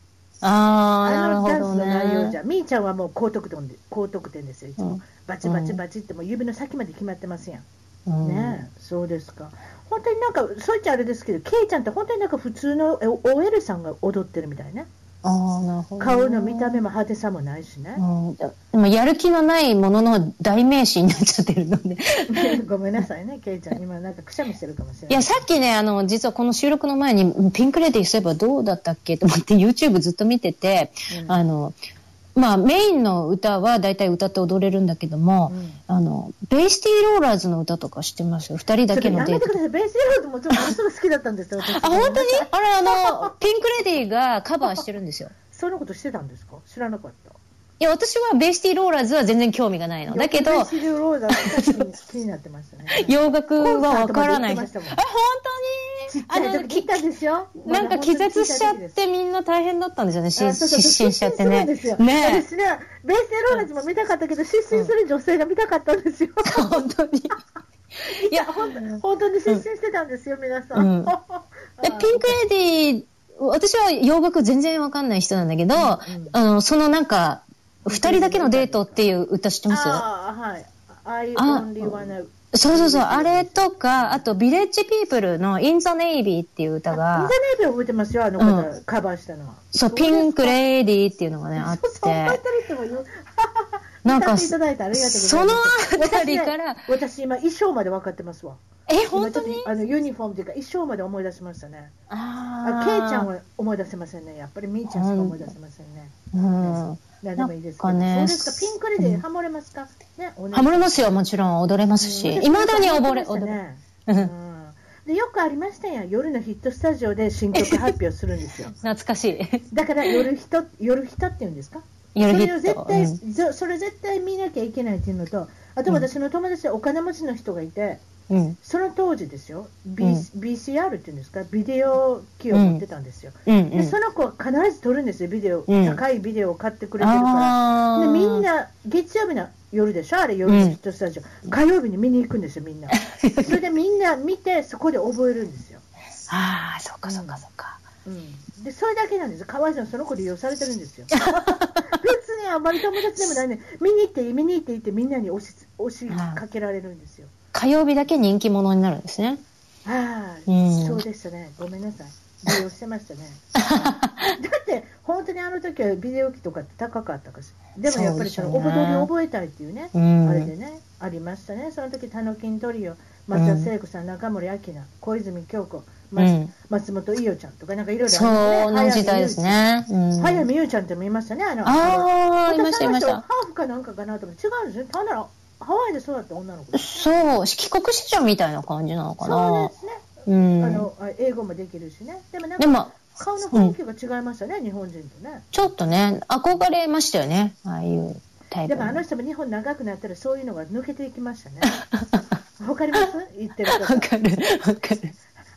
ああ、のダンスの内容じゃ。みーちゃんはもう高得点で高得点ですよ、いつも。うん、バチバチバチっても指の先まで決まってますやん。うん、ねそうですか。本当になんか、そういっちゃあれですけど、ケイちゃんって本当になんか普通の OL さんが踊ってるみたいね。顔の見た目も派手さもないしね、うん、でもやる気のないものの代名詞になっちゃってるので。ごめんなさいねケイちゃん。今なんかくしゃみしてるかもしれない。いやさっきねあの実はこの収録の前にピンクレディーすればどうだったっけと思って YouTube ずっと見てて、うん、あのまあ、メインの歌は大体歌って踊れるんだけども、うん、あの、ベイシティローラーズの歌とか知ってますよ。二人だけのデート。ベイスティーローラーズもちょっとものすご好きだったんですよ。あ、本当に？あれ、あの、ピンクレディーがカバーしてるんですよ。そんなことしてたんですか？知らなかった。いや、私はベイシティローラーズは全然興味がないの。だけど、ベイシティローラーズが気になってましたね。洋楽はわからない。あ、本当に？あの、聞いたんですよ。なんか気絶しちゃってみんな大変だったんですよね。失神しちゃってね。ね。私ね、ベイシティローラーズも見たかったけど、失神する女性が見たかったんですよ。本当に。いや、本当に失神してたんですよ、皆さん。ピンクレディー、私は洋楽全然わかんない人なんだけど、あの、そのなんか、二人だけのデートっていう歌知ってます？ああ、はい。I only wanna そうそうそう、あれとか、あと、ビレッジピープルの In the Navy っていう歌が。In the Navy 覚えてますよ、あの方、うん、カバーしたのは。そう、ピンクレディーっていうのがね、あって。なんか、そのあたりから、私今衣装まで分かってますわ。え、本当にあのユニフォームというか衣装まで思い出しましたね。ああ。ケイちゃんは思い出せませんね。やっぱりみーちゃんしか思い出せませんね。うん。何でもいいですかね。そうですか。ピンクレディハモれますか、ね、ハモれますよ。もちろん踊れますし。いまだに踊れ、踊れ。うんでよくありましたや夜のヒットスタジオで新曲発表するんですよ。懐かしい。だから夜ヒット、夜ヒットって言うんですか？夜ヒット。それを絶対、うん、それ絶対見なきゃいけないっていうのと、あと私の友達でお金持ちの人がいて、うん、その当時ですよ、B うん、BCR っていうんですか、ビデオ機を持ってたんですよ、うん。うん、でその子は必ず撮るんですよ、ビデオ、高いビデオを買ってくれてるから、でみんな、月曜日の夜でしょ、あれ、夜のヒットスタジオ、火曜日に見に行くんですよ、みんな。それでみんな見て、そこで覚えるんですよ。ああ、そっかそっかそっか。うん、でそれだけなんです。かわいそうその子利用されてるんですよ。別にあんまり友達でもないね見に行って見に行っていってみんなに押し押しかけられるんですよ火曜日だけ人気者になるんですね。ああ、うん、そうでしたね。ごめんなさい。利用してましたね。だって、本当にあの時はビデオ機とかって高かったかしでもやっぱりその、お踊り覚えたいっていうね、うん、あれでね、ありましたね。その時、タノキントリオ、松田聖子さん、中森明菜、小泉京子、松,、うん、松本伊代ちゃんとか、なんかいろいろあるね。そうの時代ですね。早見優ちゃんってもいましたね。あの、ああ、いました、いました。ハーフかなんかかなと思って、違うんですね。ただハワイでそうだった女の子そう、帰国子女みたいな感じなのかな。そうですね。うん、あの英語もできるしね。でもなんか顔の雰囲気が違いましたね、うん、日本人とね。ちょっとね、憧れましたよね、ああいうタイプ。でもあの人も日本長くなったらそういうのが抜けていきましたね。わかります？言ってる。わかる、わかる。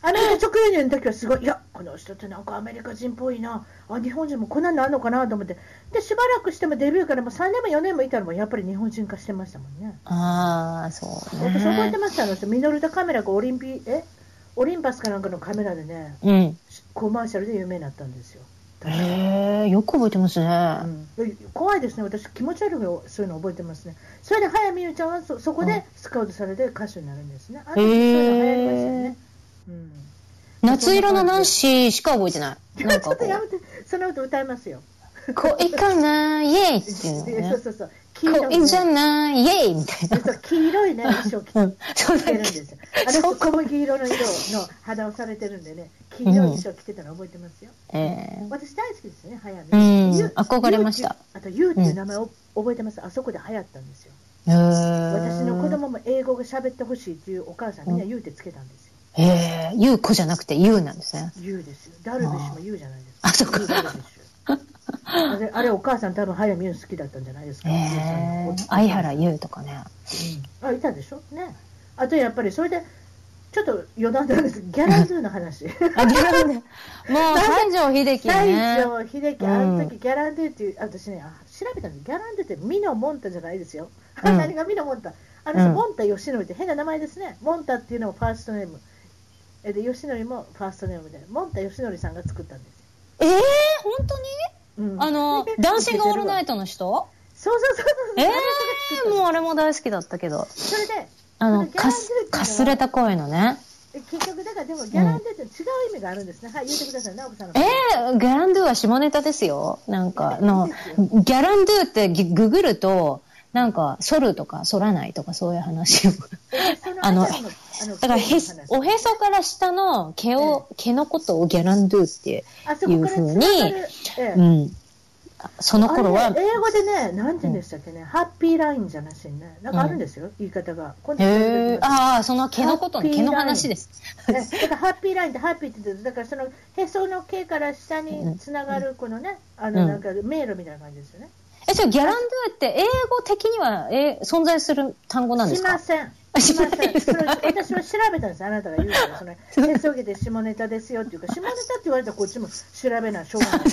あの直輸入の時はすごい、いや、この人ってなんかアメリカ人っぽいな、あ日本人もこんなのあるのかなと思って、でしばらくしてもデビューからもう3年も4年もいたらもやっぱり日本人化してましたもんね。ああ、そう、ね、私覚えてました、あの人、ミノルタカメラがオリンピえ？オリンパスかなんかのカメラでね、うん、コマーシャルで有名になったんですよ。へえ、よく覚えてますね、うん、怖いですね、私、気持ち悪いそういうの覚えてますね。それで早見優ちゃんはそそこでスカウトされて歌手になるんですね。あそういうの流行りましたよね。うん夏色のナンシーしか覚えてない。なんかちょっとやめて、その歌歌いますよ。恋かなイェイっていうの、ね。そうそうそう。恋じゃないイェイみたいな。黄色いね、衣装着てるんですよ。あの小麦色の色の肌をされてるんでね、黄色い衣装着てたの覚えてますよ。えー、私大好きですね、早見。うん、憧れました。あと、ユウっていう名前を覚えてます。あそこで流行ったんですよ。私の子供も英語が喋ってほしいっていうお母さんみんなユウってつけたんですよ。ええー、ゆうこじゃなくてゆうなんですね。ゆうですよ。ダルビッシュもゆうじゃないですか。あ、そっか。あれ、あれお母さん多分早見優好きだったんじゃないですか。えー、相原優とかね。うん。あ、いたでしょ？ね。あとやっぱりそれで、ちょっと余談なんです。ギャランドゥの話。あ、ギャランドゥ。もう、西城秀樹ね。西城秀樹、あの時、ギャランドゥっていう、私ね、調べたんです。ギャランドゥってミノモンタじゃないですよ。うん、何がミノモンタ？あの、うん、モンタ吉野って変な名前ですね。モンタっていうのもファーストネーム。えで吉典もファーストネームでモンタ吉典さんが作ったんですええー、本当に、うん、あのダンシングオールナイトの人？そうそうそうそうええー、もうあれも大好きだったけど。それであのかすかすれた声のね。結局だからでもギャランドゥって違う意味があるんですね、うん、はい言ってください直子さんええー、ギャランドゥは下ネタですよ。なんかのギャランドゥってググるとなんか、反るとか、反らないとか、そういう話を。あの、だからへ、おへそから下の毛を、毛のことをギャランドゥっていうふうに、うん。その頃は。英語でね、なんて言うんでしたっけね、ハッピーラインじゃなしにね、なんかあるんですよ、言い方が。へえ、ああ、その毛のことの毛の話です。だからハッピーラインってハッピーって言ってだからそのへその毛から下につながるこのね、あのなんか迷路みたいな感じですよね。え、それギャランドゥって英語的には、え存在する単語なんですか？しません。しません。私は調べたんです。あなたが言うから、それ、手相で下ネタですよっていうか、下ネタって言われたらこっちも調べない、しょうがない。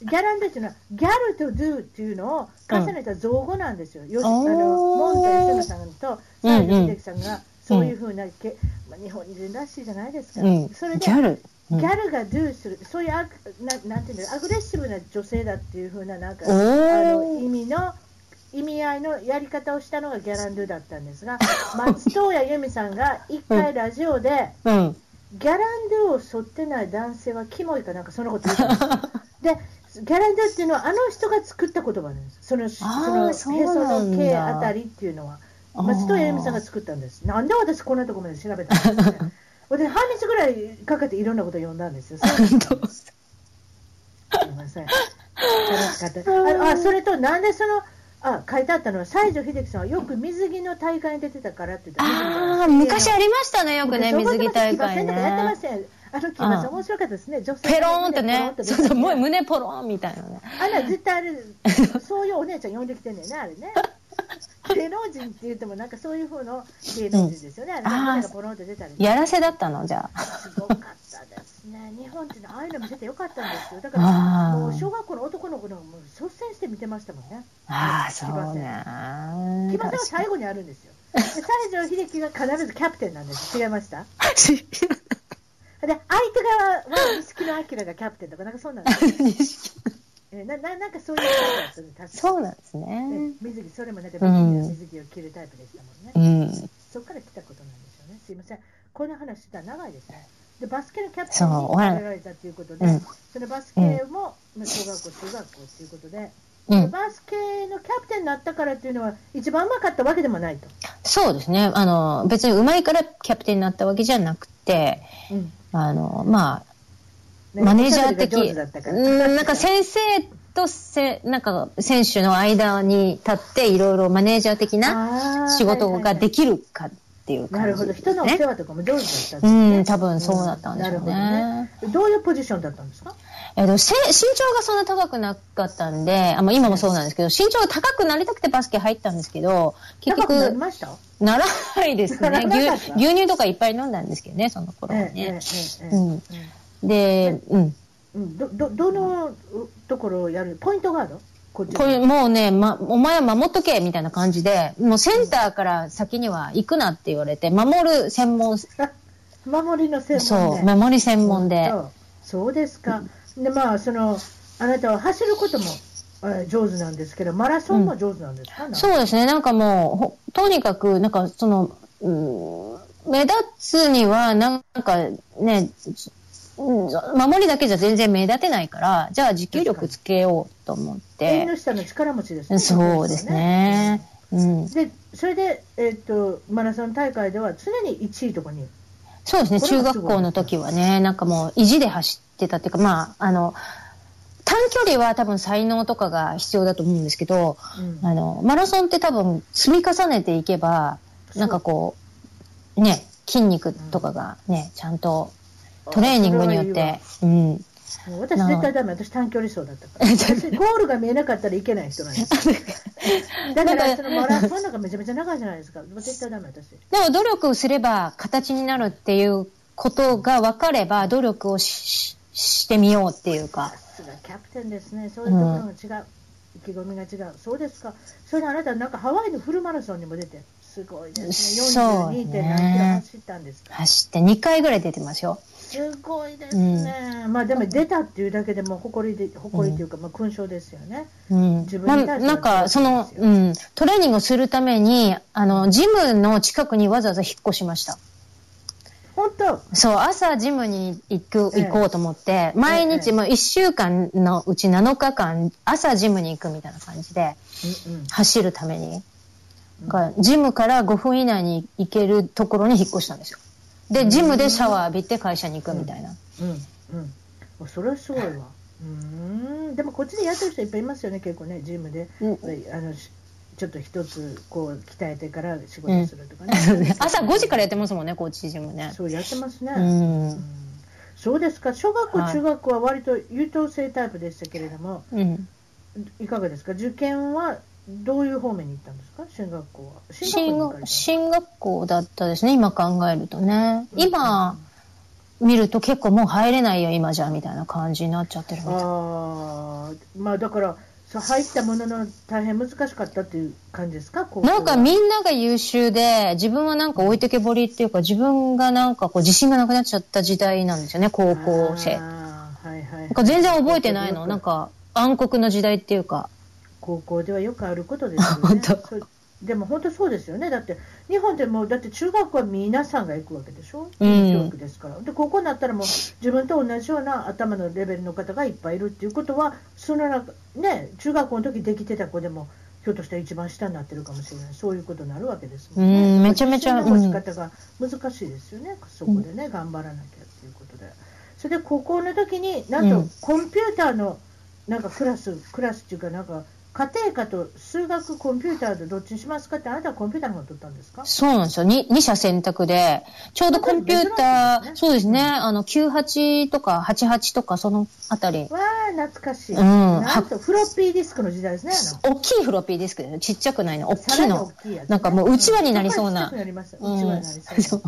ギャランドっていうのは、ギャルとドゥっていうのを重ねた造語なんですよ。うん、よしあの、モンタ吉野さんと西城秀樹さんが、そういうふうな、けまあ、日本人らしいじゃないですか。うん、それでギャルギャルがドゥする、そういうアななんていうのアグレッシブな女性だっていうふうななんかあの意味の意味合いのやり方をしたのがギャランドゥだったんですが、松任谷由実さんが一回ラジオで、うん、ギャランドゥを沿ってない男性はキモいかなんかそんなこと言ったんです でギャランドゥっていうのはあの人が作った言葉なんです。そのそのへその毛あたりっていうのは。松任谷由実さんが作ったんです。なんで私こんなところまで調べたんですかね 私半日ぐらいかけていろんなこと読んだんですよ。すみません。楽しかったあ。それと、なんでその、あ、書いてあったの？は、西城秀樹さんはよく水着の大会に出てたからって言ってああ、昔ありましたね、よくね、水着大会ね。やってません。あの木馬さん面白かったですね。女性ペローンってね。そうそう、もう胸ポロンみたいなね。あら、絶対あれ、そういうお姉ちゃん呼んできてんねんね、あれね。芸能人って言ってもなんかそういう風の芸能人ですよね。うん、あポロンと出たり。やらせだったのじゃあ。すごかったですね。日本ってああいうの見せてよかったんですよ。だからもう小学校の男の子のもう率先して見てましたもんね。ああ、そうね。木場さんは最後にあるんですよ。西城秀樹が必ずキャプテンなんです。違いましたで、相手側は錦野明がキャプテンとか、なんかそうなんですよ。えー、なななんかそういうタイプだったそうなんですね。水着、それもなんか水着を着るタイプでしたもんね。うん、そこから来たことなんでしょうね。すいません。この話したら長いですね。で、バスケのキャプテンに選られたということで、そ,、そのバスケも、うん、小学校、中学校ということで、うん、バスケのキャプテンになったからっていうのは、一番うまかったわけでもないと。そうですね。あの、別にうまいからキャプテンになったわけじゃなくて、うん、あの、まあ、マネージャー的、うん、なんか先生とせ、なんか選手の間に立っていろいろマネージャー的な仕事ができるかっていう感じ、ね、なるほど。人のお世話とかも上手だったんですね。うん、多分そうだったんでしょうね。ねどういうポジションだったんですか？えっと、身長がそんな高くなかったんで、あまあ、今もそうなんですけど、身長が高くなりたくてバスケ入ったんですけど、結局、ならないですね牛。牛乳とかいっぱい飲んだんですけどね、その頃はね。ええええうんで、うん。ど、ど、どのところをやる？ポイントガード？これもうね、ま、お前は守っとけみたいな感じで、もうセンターから先には行くなって言われて、守る専門。守りの専門で。そう、守り専門で。そうですか。で、まあ、その、あなたは走ることも上手なんですけど、マラソンも上手なんですか、うん、そうですね。なんかもう、とにかく、なんかその、うん、目立つには、なんかね、守りだけじゃ全然目立てないから、じゃあ持久力つけようと思って。縁の下の力持ちですね。そうですね。うん、で、それで、えっ、と、マラソン大会では常に1位とかに。そうですね、中学校の時はね、なんかもう意地で走ってたっていうか、まあ、あの、短距離は多分才能とかが必要だと思うんですけど、うん、あの、マラソンって多分積み重ねていけば、なんかこう、ね、筋肉とかがね、ちゃんとトレーニングによって。うん。私絶対ダメ。私短距離走だったから。私ゴールが見えなかったらいけない人なんです。だからそのマラソンなんかめちゃめちゃ長いじゃないですか。絶対ダメ、私。でも努力をすれば形になるっていうことが分かれば努力をししてみようっていうか。キャプテンですね。そういうところが違う。意気込みが違う。そうですか。それであなたなんかハワイのフルマラソンにも出て。すごいですね。42. 点何キロ走ったんですか、走って2回ぐらい出てますよ。すごいですね、うん、まあでも出たっていうだけでも誇りで誇りというか、まあ勲章ですよね、うん、自分に対して、まあ、なんかその、うん、トレーニングをするためにあのジムの近くにわざわざ引っ越しました。本当？そう朝ジムに行く、行こうと思って、毎日もう1週間のうち7日間朝ジムに行くみたいな感じで、走るために、ジムから5分以内に行けるところに引っ越したんですよで、ジムでシャワー浴びて会社に行くみたいな。うん。うん。それはすごいわ。うん。でもこっちでやってる人いっぱいいますよね、結構ね、ジムで。うん、あのちょっと一つこう鍛えてから仕事するとかね。うん、朝5時からやってますもんね、こっちジムね。そうやってますね。うん、うん、そうですか。小学校、中学校は割と優等生タイプでしたけれども、うん、いかがですか？受験はどういう方面に行ったんですか？進学校は。進学進学校だったですね、今考えるとね。今、見ると結構もう入れないよ、今じゃ、みたいな感じになっちゃってるみたい。ああ、まあだから、そう入ったものの大変難しかったっていう感じですか？なんかみんなが優秀で、自分はなんか置いてけぼりっていうか、自分がなんかこう自信がなくなっちゃった時代なんですよね、高校生。はいはいはい、なんか全然覚えてないの。なんか暗黒の時代っていうか。高校ではよくあることですよね。でも本当そうですよね。だって、日本でも、だって中学は皆さんが行くわけでしょ、うん、教育ですから。で、高校になったらもう、自分と同じような頭のレベルの方がいっぱいいるっていうことは、その中、ね、中学校の時できてた子でも、ひょっとしたら一番下になってるかもしれない、そういうことになるわけですもんね。うんめちゃめちゃ。仕方が難しいですよね、そこでね、頑張らなきゃっていうことで。それで高校の時に、なんとコンピューターの、なんかクラス、クラスっていうか、なんか、家庭科と数学、コンピューターでどっちにしますかって、あなたはコンピューターの方取ったんですか？そうなんですよ。二二社選択で、ちょうどコンピューター、ね、そうですね、あの、98とか88とか、そのあたり。わあ、懐かしい。うん。なんと、フロッピーディスクの時代ですね。大きいフロッピーディスクでね、ちっちゃくないの、大きいの。大きいやつ、ね、なんかもう、うちわになりそうな。うちわになります。うちわになりそうですね。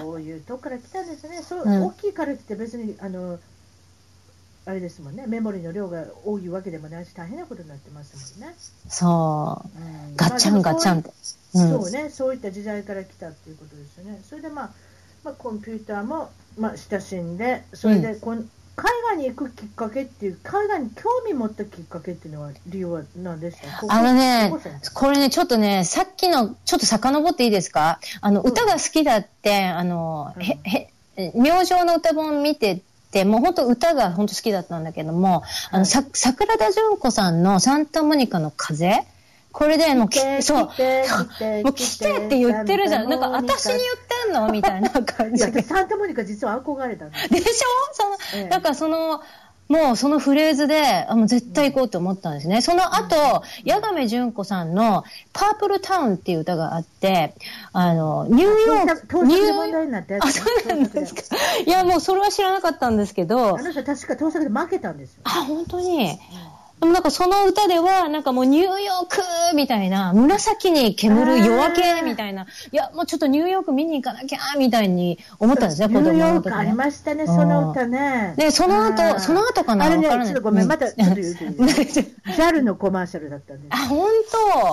そういうとこから来たんですね。そう、うん、大きいからって別に、あの、あれですもんね、メモリの量が多いわけでもないし、大変なことになってますもんね。そう。うん、ガチャンガチャンと、うん、そうね、そういった時代から来たっていうことですよね。それでまあ、まあ、コンピューターも、まあ、親しんで、それでこん、うん、海外に行くきっかけっていう、海外に興味持ったきっかけっていうのは、理由は何でした？あのね、これね、ちょっとね、さっきの、ちょっと遡っていいですか？あの、歌が好きだって、あの、へ、へ、明星の歌本見て、もう本当歌が本当好きだったんだけども、あの、さ、桜田淳子さんのサンタモニカの風？これでもう、そう、もう来てって言ってるじゃん。なんか私に言ってんの？みたいな感じで。サンタモニカ実は憧れたでしょ？その、ええ、なんかその、もうそのフレーズで、あもう絶対行こうと思ったんですね。その後、八亀純子さんのパープルタウンっていう歌があって、あの、ニューヨーク、ニューヨあ、そうなんですか。いや、もうそれは知らなかったんですけど。あの人確か盗作で負けたんですよ。あ、本当に。うんでもなんかその歌では、なんかもうニューヨークみたいな、紫に煙る夜明けみたいな、いや、もうちょっとニューヨーク見に行かなきゃみたいに思ったんですね、子供の時、ね。ニューヨークありましたね、その歌ね。で、その後、その後かなあれね、ちょっとごめん、またちょっと言うといい ?JAL のコマーシャルだったんです。あ、本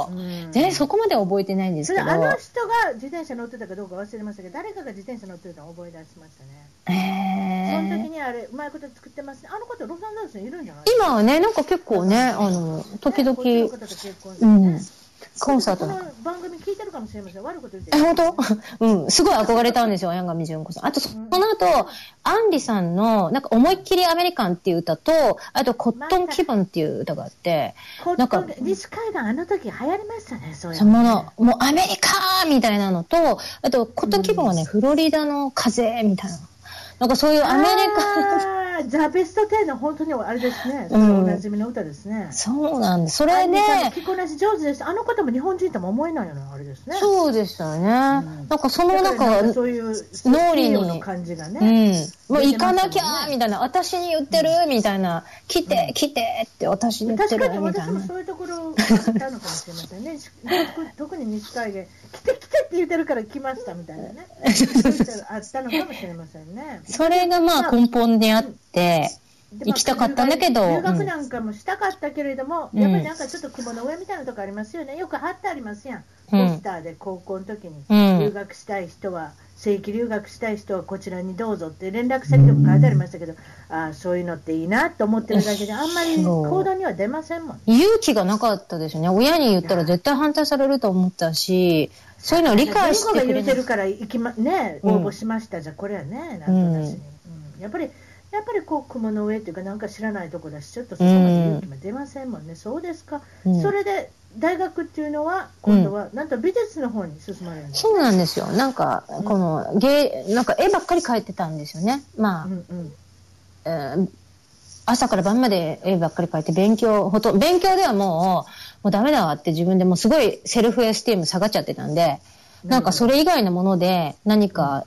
当、うん、で、そこまで覚えてないんですけど。あの人が自転車乗ってたかどうか忘れましたけど、誰かが自転車乗ってたのを覚え出しましたね。へえー。その時にあれ、うまいこと作ってますね。あの方、ロサンゼルスにいるんじゃない？今はね、なんか結構ね、あの、時々、うん。コンサートの。番組聞いてるかもしれません。悪いこと言ってえ、本当？うん。すごい憧れたんですよ、山上純子さん。あと、その後、アンリさんの、なんか、思いっきりアメリカンっていう歌と、あと、コットン気分っていう歌があって、なんか、西海岸あの時流行りましたね、そういうそのもの、もうアメリカみたいなのと、あと、コットン気分はね、フロリダの風みたいな。なんかそういうアメリカザ・ベスト10の本当にあれですね、うん、おなじみの歌ですね。そうなんです。それね。着こなし上手です。あの方も日本人とも思えないようなあれですね。そうでしたよね。うん、なんかそのなんか、そういう脳裏の感じがね。うん。もう行かなきゃみたいな、私に言ってるみたいな、来て、来てって私に言ってるみたいな。確かに私もそういうところがあったのかもしれませんね。特に西海岸、来て来てって言ってるから来ましたみたいなね。あったのかもしれませんね。それがまあ根本にあって、行きたかったんだけど。留学なんかもしたかったけれども、うん、やっぱりなんかちょっと雲の上みたいなとこありますよね。よく貼ってありますやん。ポスターで高校の時に、留学したい人は、正規留学したい人はこちらにどうぞって連絡先でも書いてありましたけど、ああ、そういうのっていいなと思ってるだけで、あんまり行動には出ませんもん、勇気がなかったですね。親に言ったら絶対反対されると思ったし、そういうのを理解してくれが言うてるから行きま、ね、応募しました、うん、じゃこれはね、なんとなしに、うん。やっぱりやっぱりこう雲の上っていうかなんか知らないとこだしちょっとそこまで勇気も出ませんもんね、うん、そうですか、うん、それで大学っていうのは今度はなんと美術の方に進まれるんですそうなんですよ。なんかこの芸なんか絵ばっかり描いてたんですよね。まあ、うんうん。えー、朝から晩まで絵ばっかり描いて勉強ほと勉強ではもうもうダメだわって自分でもすごいセルフエスティーム下がっちゃってたんでなんかそれ以外のもので何か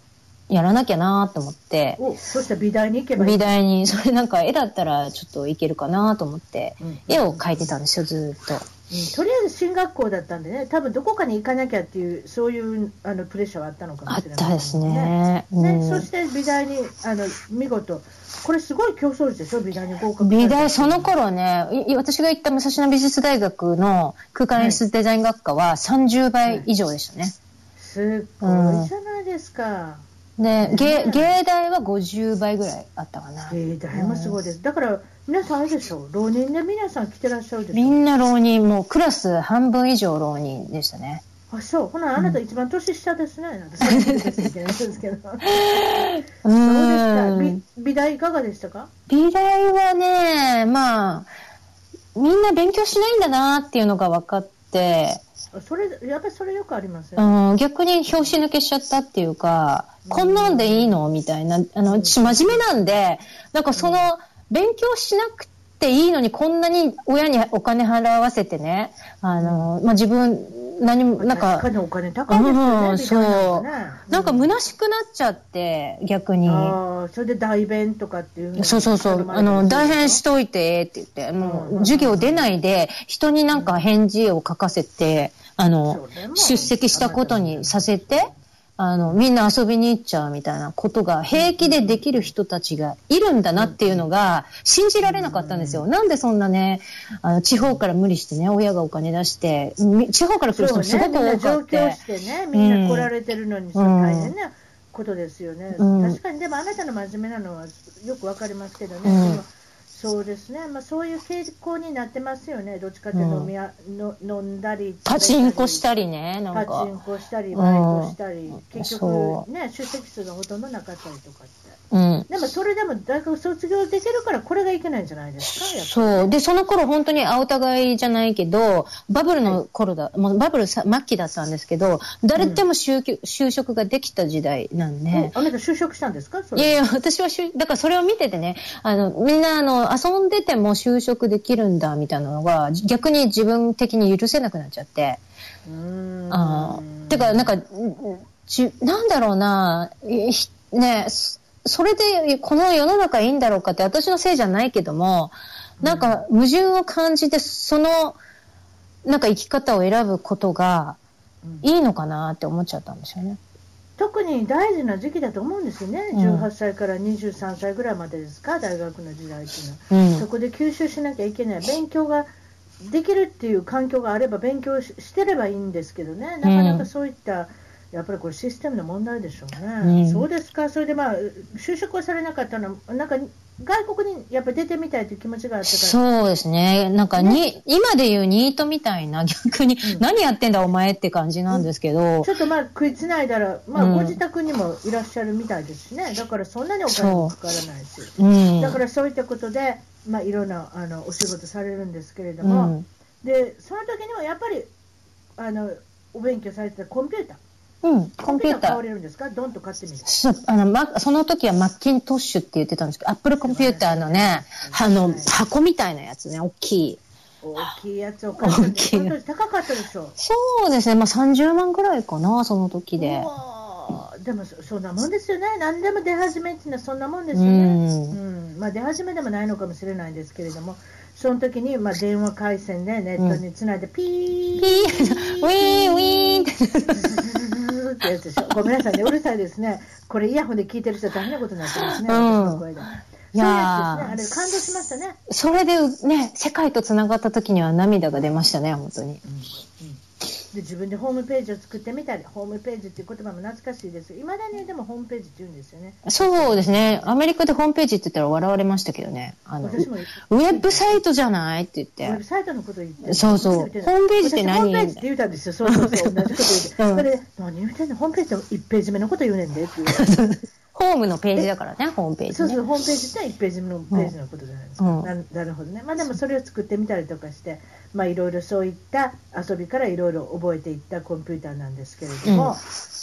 やらなきゃなと思って。お、そして美大に行けばいい美大に、それなんか絵だったらちょっといけるかなと思って、うん、絵を描いてたんですよ、ずっと。うん、とりあえず進学校だったんでね、多分どこかに行かなきゃっていう、そういうあのプレッシャーはあったのかもしれない、ね、あったですね。ね、うん、そして美大にあの見事、これすごい競争率でしょ、美大に合格美大、その頃ね、私が行った武蔵野美術大学の空間演出デザイン学科は30倍以上でしたね。はいすごいじゃないですか。で、芸、芸大は50倍ぐらいあったかな。芸大もすごいです。だから、皆さんあれでしょ？う、浪人で皆さん来てらっしゃるでしょ？みんな浪人、もうクラス半分以上浪人でしたね。あ、そう。ほな、あなた一番年下ですね。うん、そうですけど。そうですか。美美大いかがでしたか？美大はね、まあ、みんな勉強しないんだなっていうのが分かって、それ、やっぱりそれよくありますよ、ね、うん、逆に拍子抜けしちゃったっていうか、こんなんでいいの？みたいな。あの、私真面目なんで、なんかその、勉強しなくていいのにこんなに親にお金払わせてね、あの、まあ、自分、何も、なんか、確かお金高いですよね。そう。なんか虚しくなっちゃって、逆に。ああ、それで代弁とかっていうそうそうそう。あの、代弁しといて、って言って、もう、授業出ないで、人になんか返事を書かせて、あの、出席したことにさせて、あの、みんな遊びに行っちゃうみたいなことが平気でできる人たちがいるんだなっていうのが信じられなかったんですよ。なんでそんなね、あの、地方から無理してね、親がお金出して、地方から来る人もすごく多かった。ね、してね、みんな来られてるのに、それ大変なことですよね、うん。確かに、でもあなたの真面目なのはよくわかりますけどね。うんそうですね、まあ、そういう傾向になってますよね、どっちかって飲みや、うん、の飲んだりパチンコしたりね、なんか。パチンコしたり、バイトしたり、うん、結局、ね、出席数がほとんどなかったりとかって。うん、でもそれでも大学卒業できるからこれがいけないんじゃないですかそう。でその頃本当にお互いじゃないけどバブルの頃だ、はい、もうバブル末期だったんですけど誰でも就,、就職ができた時代なんで、あなた就職したんですか？いやいや私はだからそれを見ててねあのみんなあの遊んでても就職できるんだみたいなのが逆に自分的に許せなくなっちゃって。うん。あてかなんかちなんだろうな。ねそれでこの世の中いいんだろうかって私のせいじゃないけども、なんか矛盾を感じて、その、なんか生き方を選ぶことがいいのかなって思っちゃったんですよね。特に大事な時期だと思うんですよね、うん、18歳から23歳ぐらいまでですか、大学の時代っていうのは、うん、そこで吸収しなきゃいけない、勉強ができるっていう環境があれば、勉強してればいいんですけどね、なかなかそういった、やっぱりこれシステムの問題でしょうね。うん、そうですか。それでまあ、就職はされなかったのは、なんか、外国にやっぱ出てみたいという気持ちがあったから。そうですね。なんかに、ね、今で言うニートみたいな、逆に、うん、何やってんだお前って感じなんですけど。ちょっとまあ、食いつないだら、まあ、ご自宅にもいらっしゃるみたいですしね。だからそんなにお金もかからないし。うん、だからそういったことで、まあ、いろんな、あの、お仕事されるんですけれども、で、その時にはやっぱり、あの、お勉強されてたコンピューター。うん、コンピューター。買われるんですか？ドンと買ってみる。そあの、ま、その時はマッキントッシュって言ってたんですけど、アップルコンピューターのね、あの、箱みたいなやつね、大きい。大きいやつを買った大きい。高かったでしょ？そうですね、まあ30万ぐらいかな、その時で。でもそんなもんですよね。何でも出始めっていうのはそんなもんですよね。うん、うん、まあ出始めでもないのかもしれないですけれども、その時に、まあ、電話回線でネットにつないで、ピー、ピー、ウィーン、ウィーンって。ってやつでしょ。ごめんなさいね、うるさいですね。これイヤホンで聞いてる人大変なことになってますね、うん、私の声で。いやあれ感動しましたね。それでね、世界とつながった時には涙が出ましたね、本当に。うんうんで自分でホームページを作ってみたり、ホームページっていう言葉も懐かしいですいまだにでもホームページって言うんですよね。そうですね。アメリカでホームページって言ったら笑われましたけどね。あの、ウェブサイトじゃないって言って。ウェブサイトのこと言って。そうそう。ホームページって何？ホームページって言うたんですよ。そうそうそう。同じこと言って。うん、それで、何言うてんの？ホームページの1ページ目のこと言うねんでって言う。ホームのページだからね、ホームページ、ね、そうそう、ホームページって1ページのページのことじゃないですか。うん、ななるほどね。まあでもそれを作ってみたりとかして、まあいろいろそういった遊びからいろいろ覚えていったコンピューターなんですけれども、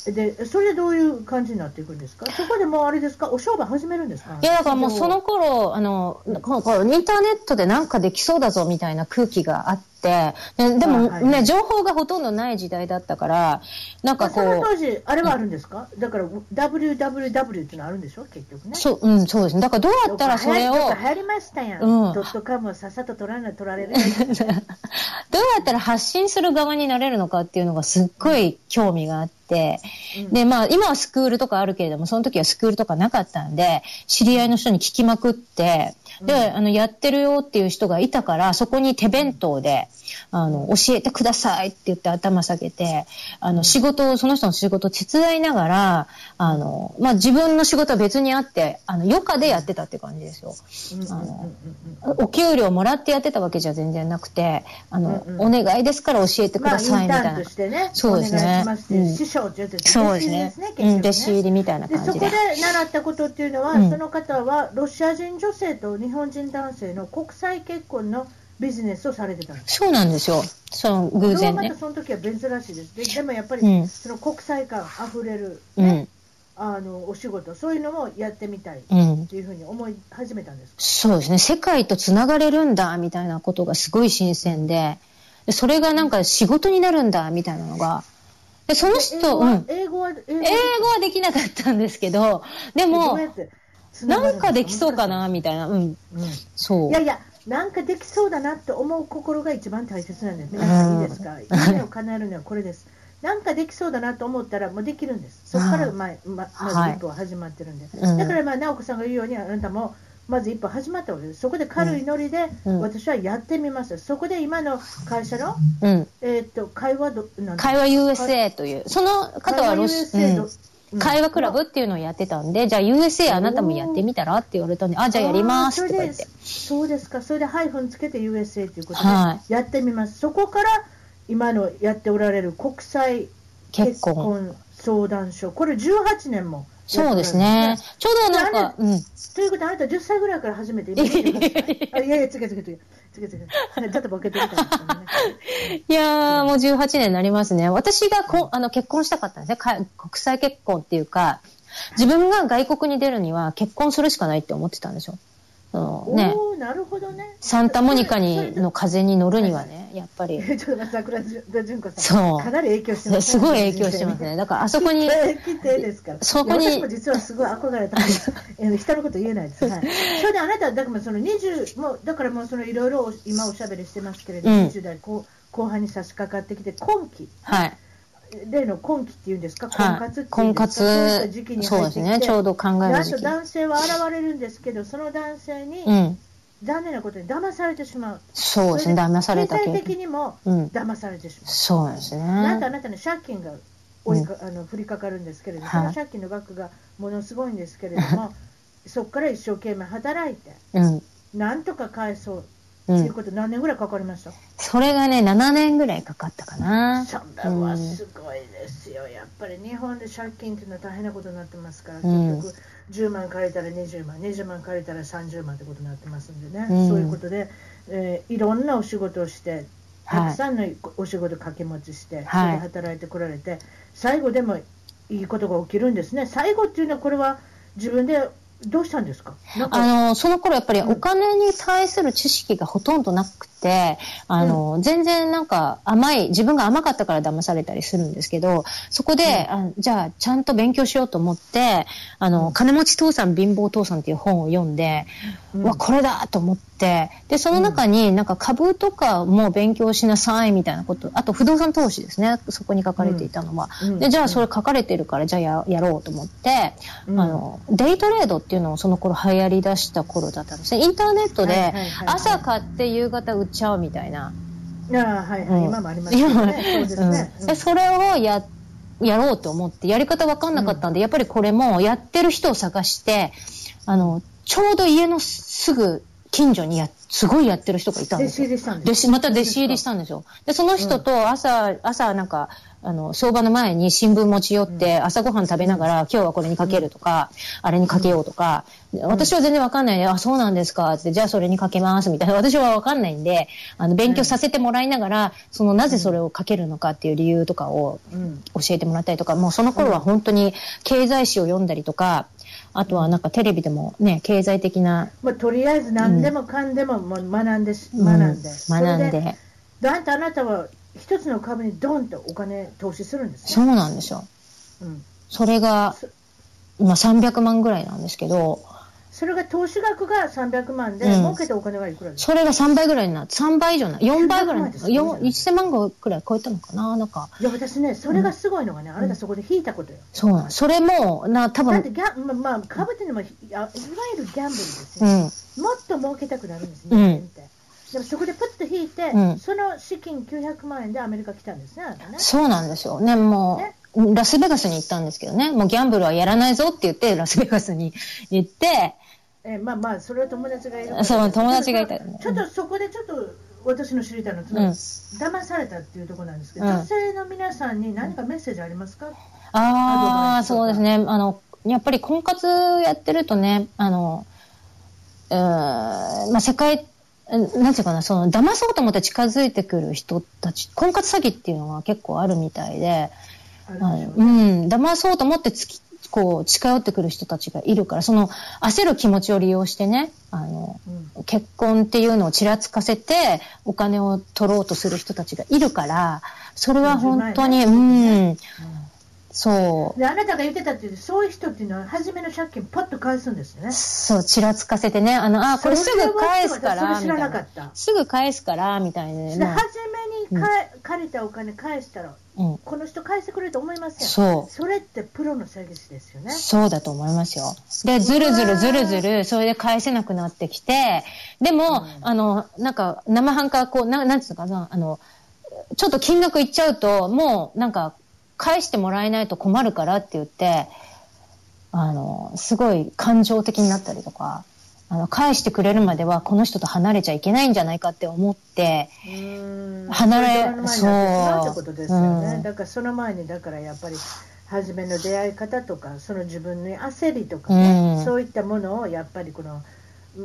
うん、で、それでどういう感じになっていくんですか？そこでもうあれですか？お商売始めるんですか？いや、だからもうその頃、あの、このインターネットでなんかできそうだぞみたいな空気があって、て、ででもね、はいはい、情報がほとんどない時代だったから、なんかこう。その当時、あれはあるんですか、うん、だから WWW ってのあるんでしょ？結局ね。そう、うん、そうですね。だからどうやったらそれを。流行りましたやん。うん。ドットカムをさっさと取らない、取られる。どうやったら発信する側になれるのかっていうのがすっごい興味があって、うん、で、まあ、今はスクールとかあるけれども、その時はスクールとかなかったんで、知り合いの人に聞きまくって、で、あの、やってるよっていう人がいたから、そこに手弁当で、あの、教えてくださいって言って頭下げて、あの、仕事を、その人の仕事を手伝いながら、あの、まあ、自分の仕事は別にあって、あの、余暇でやってたって感じですよ。あの、お給料もらってやってたわけじゃ全然なくて、あの、お願いですから教えてくださいみたいな。まあ、ね、そうですね。師匠って言ってそうですね。弟子入りみたいな感じで。そこで習ったことっていうのは、うん、その方はロシア人女性と日本人男性の国際結婚のビジネスをされてたんですそうなんですよ。その偶然ね。またその時は珍しいです。で。でもやっぱり、うん、その国際感あふれる、ね、うん、あのお仕事、そういうのもやってみたいっていうふうに思い始めたんです、うん、そうですね。世界とつながれるんだみたいなことがすごい新鮮で、でそれがなんか仕事になるんだみたいなのが、でその人、英語は、英語はできなかったんですけど、でも、なんかできそうかなみたいな、うん、うん、そう。いやいや、なんかできそうだなって思う心が一番大切なんです。皆さんいいですか？夢を叶えるにはこれです。なんかできそうだなと思ったらもうできるんです。そこから前、ままず一歩は始まってるんで。はい、だからまあ直子さんが言うようにあなたもまず一歩始まったわけです。そこで軽いノリで私はやってみます。うん、そこで今の会社の、うん、えっと会話ど会話 USA というその方はロシア、会話クラブっていうのをやってたんで、じゃあ USA あなたもやってみたらって言われたんで、あ、じゃあやりますって言って。そうですか。それでハイフンつけて USA ということで、やってみます。そこから今のやっておられる国際結婚相談所。これ18年も。そうですね。ちょうどなんか、うん。ということは、あなた10歳ぐらいから始めて、今 いやいや、つけつけつけ。つけつけ。ちょっとボケてるから、ね。いやー、もう18年になりますね。私がこあの結婚したかったんですね。国際結婚っていうか、自分が外国に出るには結婚するしかないって思ってたんですよ。ね、なるほどね。サンタモニカにの風に乗るにはね、やっぱり。ちょっと桜純子さん。そう。かなり影響してますね。すごい影響してますね。だからあそこに。規定ですから。そこに。私も実はすごい憧れたんです。人のこと言えないです。はい。それであなた、だからその20、もう、だからもうそのいろいろ今おしゃべりしてますけれども、うん、20代後後半に差し掛かってきて、今期。はい。例の今期っていうんですか、婚活って婚活、そうですね、ちょうど考える時。期。男性は現れるんですけど、その男性に、うん、残念なことに騙されてしまう。そうですね、騙された経済的にも騙されてしまう。うん、そうですね。なんとあなたの借金が追いか、うん、あの降りかかるんですけれども、その借金の額がものすごいんですけれども、そこから一生懸命働いて、うん、なんとか返そうっていうこと何年ぐらいかかりました、それがね、7年ぐらいかかったかな。それはすごいですよ。やっぱり日本で借金っていうのは大変なことになってますから、結局10万借りたら20万、20万借りたら30万ってことになってますんでね。そういうことで、えー、いろんなお仕事をして、たくさんのお仕事掛け持ちして、はい、それで働いてこられて、最後でもいいことが起きるんですね。最後っていうのはこれは自分でどうしたんですか？あの、その頃やっぱりお金に対する知識がほとんどなくて、あの、うん、全然なんか甘い、自分が甘かったから騙されたりするんですけど、そこで、うん、あじゃあちゃんと勉強しようと思って、あの、金持ち父さん貧乏父さんっていう本を読んで、うん、わ、これだと思って、で、その中になんか株とかも勉強しなさいみたいなこと、あと不動産投資ですね、そこに書かれていたのは。で、じゃあそれ書かれてるから、じゃあややろうと思って、あの、デイトレードっていうのをその頃流行り出した頃だったんですね。インターネットで朝買って夕方売っちゃうみたいな。あはいはい、今もありますね。そうですね。うん、それをややろうと思って、やり方わかんなかったんで、うん、やっぱりこれもやってる人を探して、あの、ちょうど家のすぐ近所にや、すごいやってる人がいたんですよ。弟子入りしたんですまた弟子入りしたんですよ。で、その人と朝、うん、朝なんか、あの、相場の前に新聞持ち寄って、朝ごはん食べながら、今日はこれにかけるとか、あれにかけようとか、私は全然わかんない。で、あ、そうなんですか、って、じゃあそれにかけます、みたいな。私はわかんないんで、あの、勉強させてもらいながら、その、なぜそれをかけるのかっていう理由とかを教えてもらったりとか、もうその頃は本当に経済誌を読んだりとか、あとはなんかテレビでもね、経済的な。まあ、とりあえず何でもかんでももう学んで、学んで。学んで。だってあなたは一つの株にドンとお金投資するんですね。そうなんですよ。うん、それが、今300万ぐらいなんですけど、それが投資額が300万で、うん。儲けたお金はいくらですか？それが3倍ぐらいになって、3倍以上な、4倍ぐらいになって、300万ですね4 1000万ぐらい超えたのかな？なんか、いや、私ね、それがすごいのがね、あなたそこで引いたことよ。そうなん。それも、な、多分、だってギャン、まあ、まあ、株っていうのも、いわゆるギャンブルですよ。うん、もっと儲けたくなるんです、うん。でもそこでプッと引いて、うん。その資金900万円でアメリカ来たんですね、ね。そうなんですよ。ね、もね。う、ラスベガスに行ったんですけどね、もうギャンブルはやらないぞって言って、ラスベガスに行って、えーまあまあ、それは友達がいる。そう友達がいたちょっとそこでちょっと私の知りたいの。は、うん。騙されたっていうところなんですけど、うん。女性の皆さんに何かメッセージありますか、ああ、アドバイスとか。そうですね。あの、やっぱり婚活やってるとね、あの、うーん、まあ、世界、うんなんていうかな、その、騙そうと思って近づいてくる人たち、婚活詐欺っていうのが結構あるみたいで、あるでしょうね。あのうん、騙そうと思ってつき、こう、近寄ってくる人たちがいるから、その、焦る気持ちを利用してね、あの、うん。結婚っていうのをちらつかせて、お金を取ろうとする人たちがいるから、それは本当に、40万うん、そう。であなたが言ってたっていうそういう人っていうのは初めの借金パッと返すんですよね。そう、ちらつかせてね、あの、あ、これすぐ返すから、それ知らななかった。すぐ返すから、みたいな。でまあ初めにかえ借りたお金返したら、うん。この人返してくれると思いますよ。そう。それってプロの詐欺師ですよね。そうだと思いますよ。で、ずるずるずるずる、それで返せなくなってきて、でも、うんあの、なんか、生半可、こう、ななんつうのかな、あの、ちょっと金額いっちゃうと、もう、なんか、返してもらえないと困るからって言って、あの、すごい感情的になったりとか、あの、返してくれるまでは、この人と離れちゃいけないんじゃないかって思って、離れそうってことですよね、そう。だからその前にだからやっぱり初めの出会い方とかその自分の焦りとかね、うん。そういったものをやっぱりこの、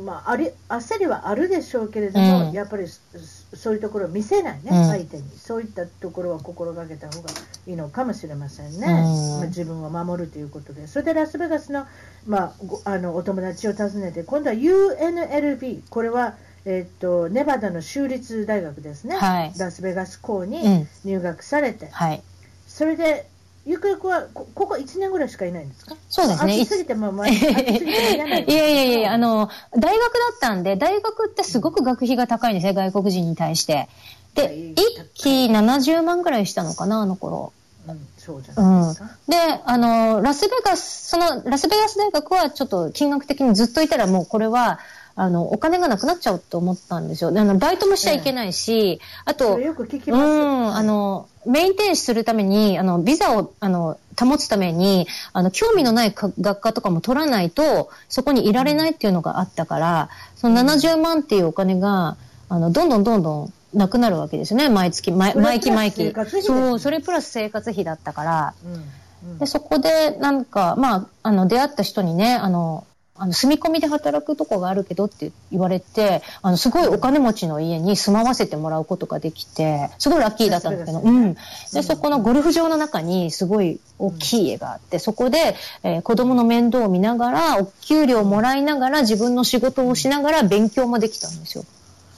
まあ、あり焦りはあるでしょうけれども、うん。やっぱりそそういうところを見せないね、うん。相手に。そういったところは心がけた方がいいのかもしれませんね、うん。まあ、自分を守るということで。それでラスベガスの,、まあ、ごあのお友達を訪ねて今度は UNLV これはえっとネバダの州立大学ですね、はい。ラスベガス校うにん。入学されて、はい。それでゆくゆくはこここ1年ぐらいしかいないんですか？そうですね。暑すぎてもう、まあ、暑すぎても嫌ないいやいやいや、あの、大学だったんで、大学ってすごく学費が高いんですね、外国人に対して。はで、い一期70万ぐらいしたのかな、あの頃。うん、そうじゃないですか、で、あの、ラスベガス、その、ラスベガス大学はちょっと金額的にずっといたらもうこれは、あの、お金がなくなっちゃうと思ったんですよ。であの、バイトもしちゃいけないし、あとよく聞きうます、ん、あの、メインテンするために、あの、ビザを、あの、保つために、あの、興味のないか学科とかも取らないと、そこにいられないっていうのがあったから、その70万っていうお金が、あの、どんどんどんどんなくなるわけですよね、毎月、毎期毎期。そう、それプラス生活費だったから、うんうん。で、そこで、なんか、まあ、あの、出会った人にね、あの、あの、住み込みで働くとこがあるけどって言われて、あの、すごいお金持ちの家に住まわせてもらうことができて、すごいラッキーだったんだけど、うん。で、そこのゴルフ場の中にすごい大きい家があって、そこで、えー子供の面倒を見ながら、お給料をもらいながら、自分の仕事をしながら勉強もできたんですよ。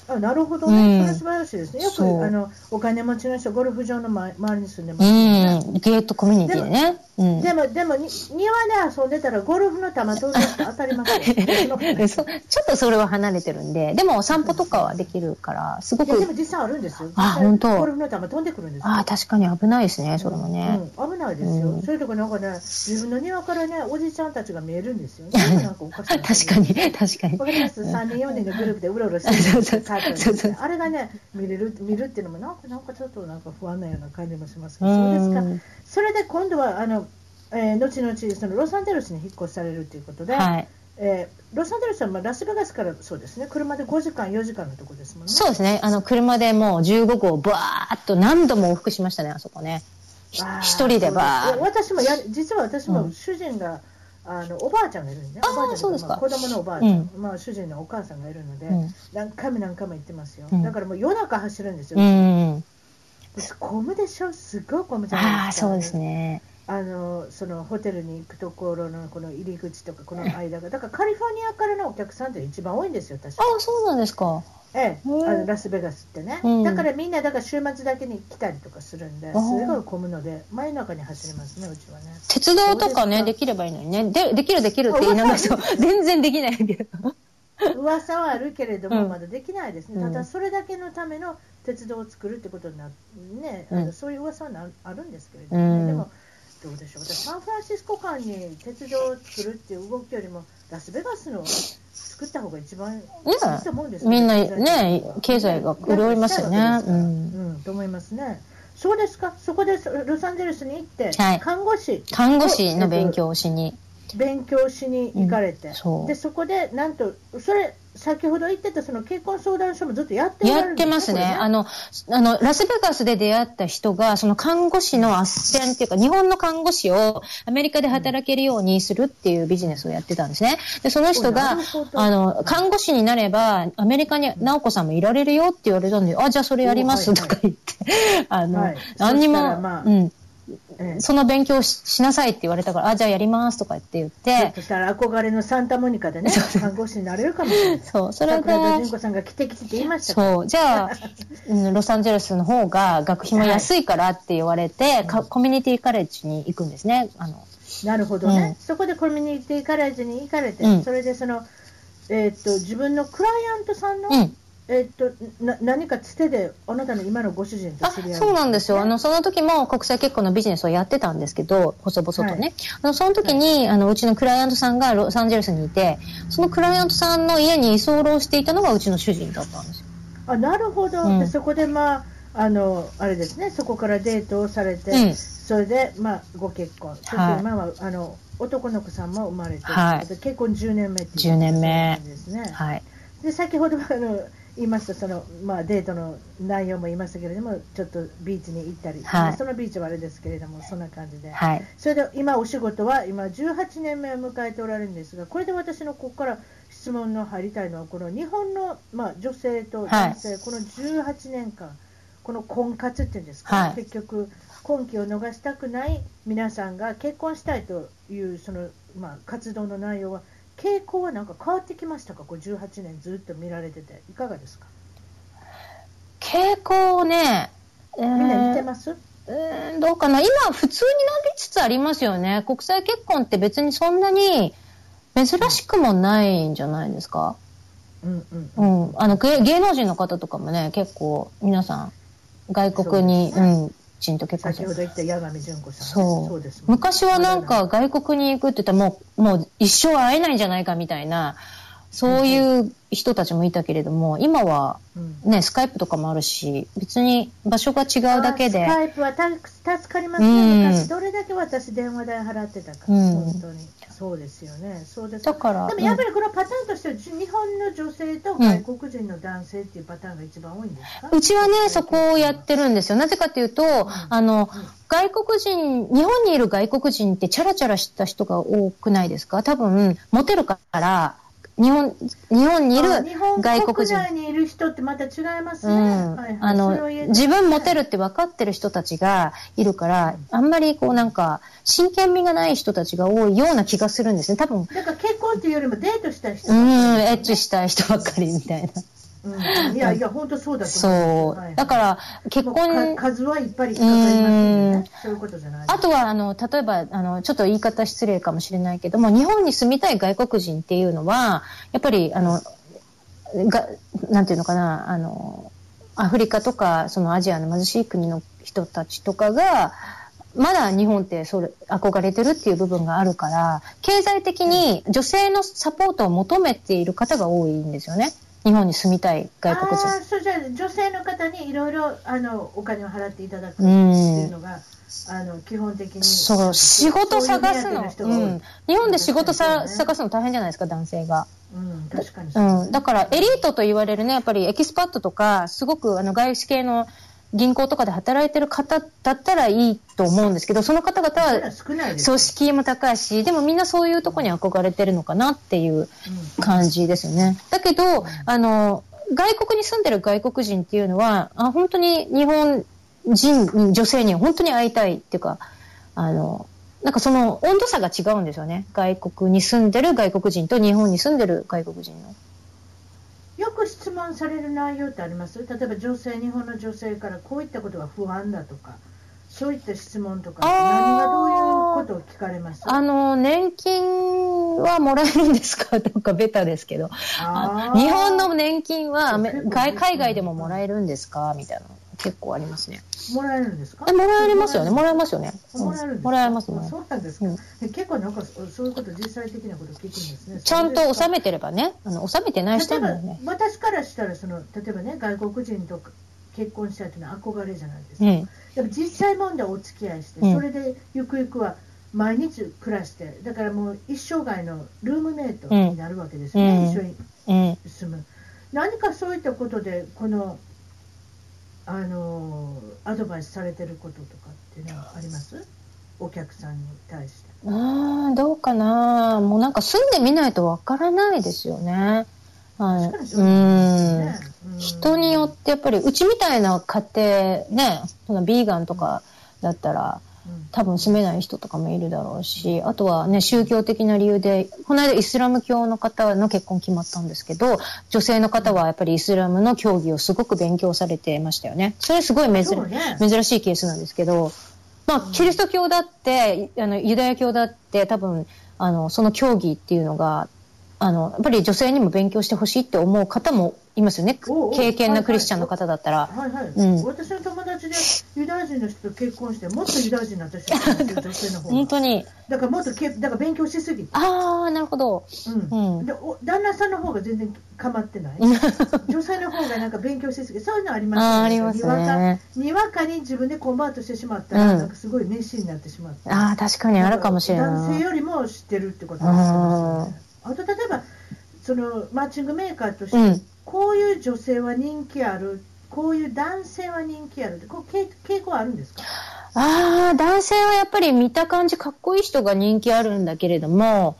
あなるほどね、うんそれ素晴らしいですね。よくあのお金持ちの人、ゴルフ場の周周りに住んでまうすよね。ん。ゲートコミュニティでね。うん。でも、でもに庭で遊んでたらゴルフの球飛んで当たります ちょっとそれは離れてるんで、でもお散歩とかはできるから、すごく、でも実際あるんですよ。あ本当ゴルフの球飛んでくるんですよ。ああ、確かに危ないですね、それもね。うん、危ないですよ、うんそういうとこなんかね、自分の庭からね、おじちゃんたちが見えるんですよ。それもなんかおかしいな確かに、確かにわ。かります ?3 人、4人のグループでうろうろしてそうそうるカーテンですねあれがね、見れる、見るっていうのも、なんか、なんかちょっとなんか不安なような感じもしますけうど、そうですか。ん。それで今度は、あの、えー後々そのロサンゼルスに引っ越しされるということで、はい。えーロサンゼルスはまあラスベガスからそうですね、車で5時間、4時間のとこですもんね。そうですね。あの、車でもう15号バーっと何度も往復しましたね、あそこね。一人でバそうー。私もや実は私もうん主人が、あのおばあちゃんがいるんでね、あーおばあちゃん子供のおばあちゃん、うん。まあ、主人のお母さんがいるので、うん。何回も何回も行ってますよ、うん。だからもう夜中走るんですよ、うん。混むでしょ、すごい混むじゃないああ、ですか、そうですね。あのそのホテルに行くところのこの入り口とか、この間が、だからカリフォルニアからのお客さんって一番多いんですよ、確か。ああ、そうなんですか。ええ、あのラスベガスってね、うん、だからみんなだから週末だけに来たりとかするんですごい混むので真夜中に走りますねうちはね。鉄道とかねできればいいのにね。でできるできるって言いながら全然できないけど。噂はあるけれども、まだできないですね、ただそれだけのための鉄道を作るってことになね、あのそういう噂はあるんですけれども、ね、でもどうでしょう。私サンフランシスコ間に鉄道を作るっていう動きよりもラスベガスの作った方が一番いいと思うんです、ね、みんなね経済が潤いますよね、うん、うん、と思いますね。そうですか。そこでロサンゼルスに行って、はい、看護師。看護師の勉強をしに。勉強しに行かれて、うん、そでそこでなんとそれ先ほど言ってたその結婚相談所もずっとやってやってますね。ねあの、あの、ラスベガスで出会った人が、その看護師の斡旋っていうか、日本の看護師をアメリカで働けるようにするっていうビジネスをやってたんですね。で、その人が、あの、看護師になれば、アメリカに直子さんもいられるよって言われたんで、あ、じゃあそれやりますとか言って、あの、はい、何にも、まあ、うん。その勉強しなさいって言われたから、あ、じゃあやりますとか言って言って。そしたら憧れのサンタモニカでね、看護師になれるかもしれない。そう、それで。純子さんが来てきて言いましたそう、じゃあ、ロサンゼルスの方が学費も安いからって言われて、はい、コミュニティカレッジに行くんですね。あのなるほどね、うん、そこでコミュニティカレッジに行かれて、うん、それでその、えー、っと、自分のクライアントさんの、うんえっと、な何かつてであなたの今のご主人と知り合いそうなんですよ。あのその時も国際結婚のビジネスをやってたんですけど細々とね、はい、あのその時に、はい、あのうちのクライアントさんがロサンゼルスにいてそのクライアントさんの家に居候していたのがうちの主人だったんですよ。あなるほど、うん、でそこでまああのあれですね。そこからデートをされて、うん、それで、まあ、ご結婚、そして今はあの男の子さんも生まれて、はい、結婚10年目っていう、10年目。ですね。はい、で先ほどあの言いました。その、まあ、デートの内容も言いましたけれどもちょっとビーチに行ったり、はい、そのビーチはあれですけれどもそんな感じで、はい、それで今お仕事は今18年目を迎えておられるんですがこれで私のここから質問の入りたいのはこの日本の、まあ、女性と男性、はい、この18年間この婚活っていうんですか、結局婚期を逃したくない皆さんが結婚したいというその、まあ、活動の内容は傾向はなんか変わってきましたか、こう18年ずっと見られてて、いかがですか？傾向ね、えー、みんな似てます？えー、どうかな、今、普通に伸びつつありますよね、国際結婚って別にそんなに珍しくもないんじゃないですか？うんうん、うん、あの芸能人の方とかもね、結構皆さん、外国に、うね、うん、人と結婚先ほど言った八神純子さん。そう。です昔はなんか外国に行くって言ったらもう、もう一生会えないんじゃないかみたいな、そういう人たちもいたけれども、今はね、スカイプとかもあるし、別に場所が違うだけで。スカイプは助かりますね、昔どれだけ私電話代払ってたか、うん、本当に。そうですよね。そうです。だから。でもやっぱりこのパターンとしては、日本の女性と外国人の男性っていうパターンが一番多いんですか、うん、うちはね、そこをやってるんですよ。なぜかというと、うん、あの、外国人、日本にいる外国人ってチャラチャラした人が多くないですか？多分、モテるから、日本、日本にいる外国人。日本にいる人ってまた違いますね。うん、はいはい、あの、自分モテるって分かってる人たちがいるから、あんまりこうなんか、真剣味がない人たちが多いような気がするんですね。多分。だから結婚っていうよりもデートしたい人、ね、うん、エッチしたい人ばっかりみたいな。うん、いやいや、本当そうだと思う。そう。だから、結婚。数はいっぱい引っかかりますよね。そういうことじゃない。あとは、あの、例えば、あの、ちょっと言い方失礼かもしれないけども、日本に住みたい外国人っていうのは、やっぱり、あの、が、なんていうのかな、あの、アフリカとか、そのアジアの貧しい国の人たちとかが、まだ日本ってそれ憧れてるっていう部分があるから、経済的に女性のサポートを求めている方が多いんですよね。日本に住みたい外国人。あそうじゃ女性の方にいろいろあのお金を払っていただくっていうのが、あの基本的に。そう、仕事探すの。うん、日本で仕事さ、ね、探すの大変じゃないですか、男性が。うん、確かに、うん。だから、エリートと言われるね、やっぱりエキスパットとか、すごくあの外資系の銀行とかで働いてる方だったらいいと思うんですけど、その方々は組織も高いし、でもみんなそういうとこに憧れてるのかなっていう感じですよね。だけど、あの、外国に住んでる外国人っていうのは、あ本当に日本人、女性に本当に会いたいっていうか、あの、なんかその温度差が違うんですよね。外国に住んでる外国人と日本に住んでる外国人の。よく質問問される内容ってあります？例えば女性、日本の女性からこういったことが不安だとか、そういった質問とか、何がどういうことを聞かれます？あの、年金はもらえるんですか？とかベタですけど。日本の年金は海外でももらえるんですか？みたいな。結構ありますね。もらえるんですか？え、もらえますよね。もらえます？よね。もらえるもらえますね。そうなんですか？結構なんかそういうこと実際的なこと聞くんですね。ちゃんと収めてればね、あの収めてない人もね。私からしたらその例えばね外国人と結婚したいというのは憧れじゃないですか。うん、でも実際問題お付き合いして、それでゆくゆくは毎日暮らして、だからもう一生涯のルームメイトになるわけですよね、うん、一緒に住む。何かそういったことでこのあのアドバイスされてることとかっていうのはあります？お客さんに対して。ああ、どうかな。もうなんか住んでみないとわからないですよね。はい。うん。人によってやっぱり、うちみたいな家庭、ね、そのビーガンとかだったら、多分住めない人とかもいるだろうし、あとはね、宗教的な理由で、この間イスラム教の方の結婚決まったんですけど、女性の方はやっぱりイスラムの教義をすごく勉強されてましたよね。それすごい珍,、ね、珍しいケースなんですけど、まあ、キリスト教だって、あの、ユダヤ教だって多分、あの、その教義っていうのが、あの、やっぱり女性にも勉強してほしいって思う方もいますよね。経験なクリスチャンの方だったら。はいはい。うん、私の友達でユダヤ人の人と結婚して、もっとユダヤ人になった人女性の方本当に。だからもっとけ、だから勉強しすぎて。ああ、なるほど。うん。うん、でお旦那さんの方が全然構ってない。女性の方がなんか勉強しすぎて、そういうのありますよね。あありますね。にわかに自分でコンバートしてしまったら、うん、なんかすごい熱心になってしまって。ああ、確かにあるかもしれない。男性よりも知ってるってことですよね。あと例えば、そのマッチングメーカーとして、うん、こういう女性は人気ある、こういう男性は人気あるこう傾向あるんですか？ああ、男性はやっぱり見た感じかっこいい人が人気あるんだけれども、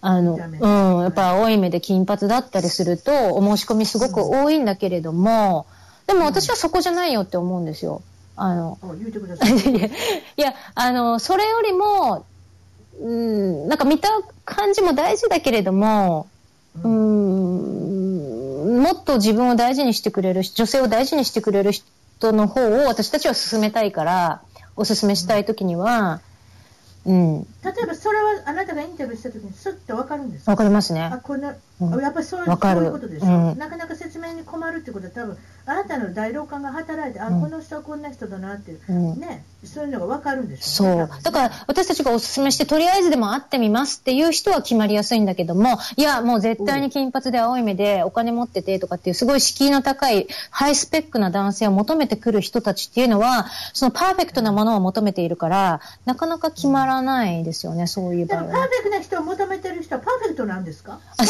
あの、うん、やっぱ青い目で金髪だったりすると、お申し込みすごく多いんだけれども、うん、でも私はそこじゃないよって思うんですよ。あの、言うてください。いや、あの、それよりも、うん、なんか見た感じも大事だけれども、うん、もっと自分を大事にしてくれる、女性を大事にしてくれる人の方を私たちは進めたいから、お勧めしたいときには、うん、例えばそれはあなたがインタビューしたときにすっと分かるんですか？分かりますね。あこんな、うん、やっぱりそういうそういうことでしょ、うん、なかなか説明に困るってことは多分あなたの大老感が働いて、あ、この人はこんな人だなっていう、うん、ね、そういうのが分かるんでしょう、ね、そう。だから私たちがお勧めして、とりあえずでも会ってみますっていう人は決まりやすいんだけども、いや、もう絶対に金髪で青い目でお金持っててとかっていうすごい敷居の高いハイスペックな男性を求めてくる人たちっていうのは、そのパーフェクトなものを求めているから、なかなか決まらないですよね、そういう場合は。パーフェクトな人を求めてる人はパーフェクトなんですか？あ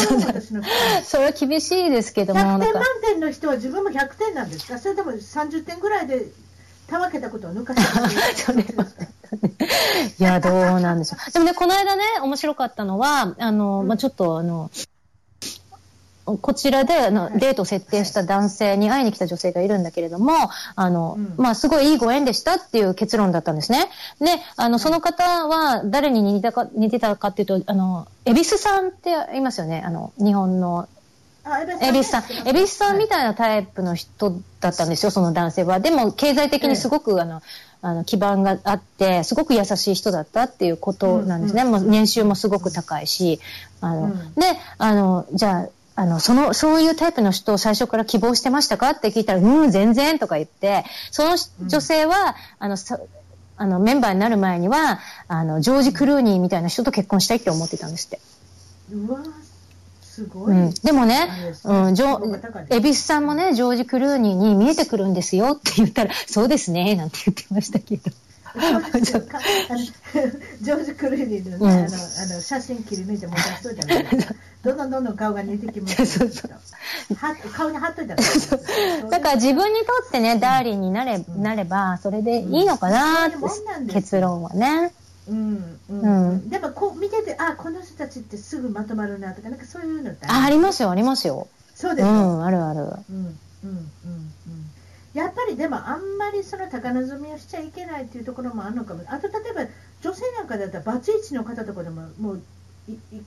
それは厳しいですけども。100点満点の人は自分も100点なんですか？それとも30点ぐらいでたわけたことを抜かしてる いや、どうなんでしょう。でもね、この間ね、面白かったのは、あの、まあ、ちょっと、あの、こちらであのデートを設定した男性に会いに来た女性がいるんだけれども、あの、うん、まあ、すごいいいご縁でしたっていう結論だったんですね。で、あの、その方は誰に似たか、似てたかっていうと、あの、恵比寿さんっていますよね。あの、日本の恵比寿さん。恵比寿さんみたいなタイプの人だったんですよ、その男性は。でも、経済的にすごく、あの、あの、基盤があって、すごく優しい人だったっていうことなんですね。もう年収もすごく高いし。あの、で、あの、じゃあ、あの、その、そういうタイプの人を最初から希望してましたかって聞いたら、うん、全然とか言って、その女性は、あの、あの、メンバーになる前には、あの、ジョージ・クルーニーみたいな人と結婚したいって思ってたんですって。うわすごい、うん、でもね、うん、ジョ、恵比寿さんもね、ジョージ・クルーニーに見えてくるんですよって言ったら、そうですね、なんて言ってましたけど。ジョージ・クルーニーの,、ねあのあの写真切り抜いても出しといたら、どんどんどんどん顔が似てきます。そうそう顔に貼っといたら。だから自分にとってね、ダーリンになれ,、なれば、それでいいのかなって、結論はね。うんうん。うん、でもこう見ててあこの人たちってすぐまとまるなとかなんかそういうのってあありますよありますよ。そうですうんあるある。うんうんうんうん。やっぱりでもあんまりその高望みをしちゃいけないっていうところもあるのかも。あと例えば女性なんかだったらバツイチの方とかでももう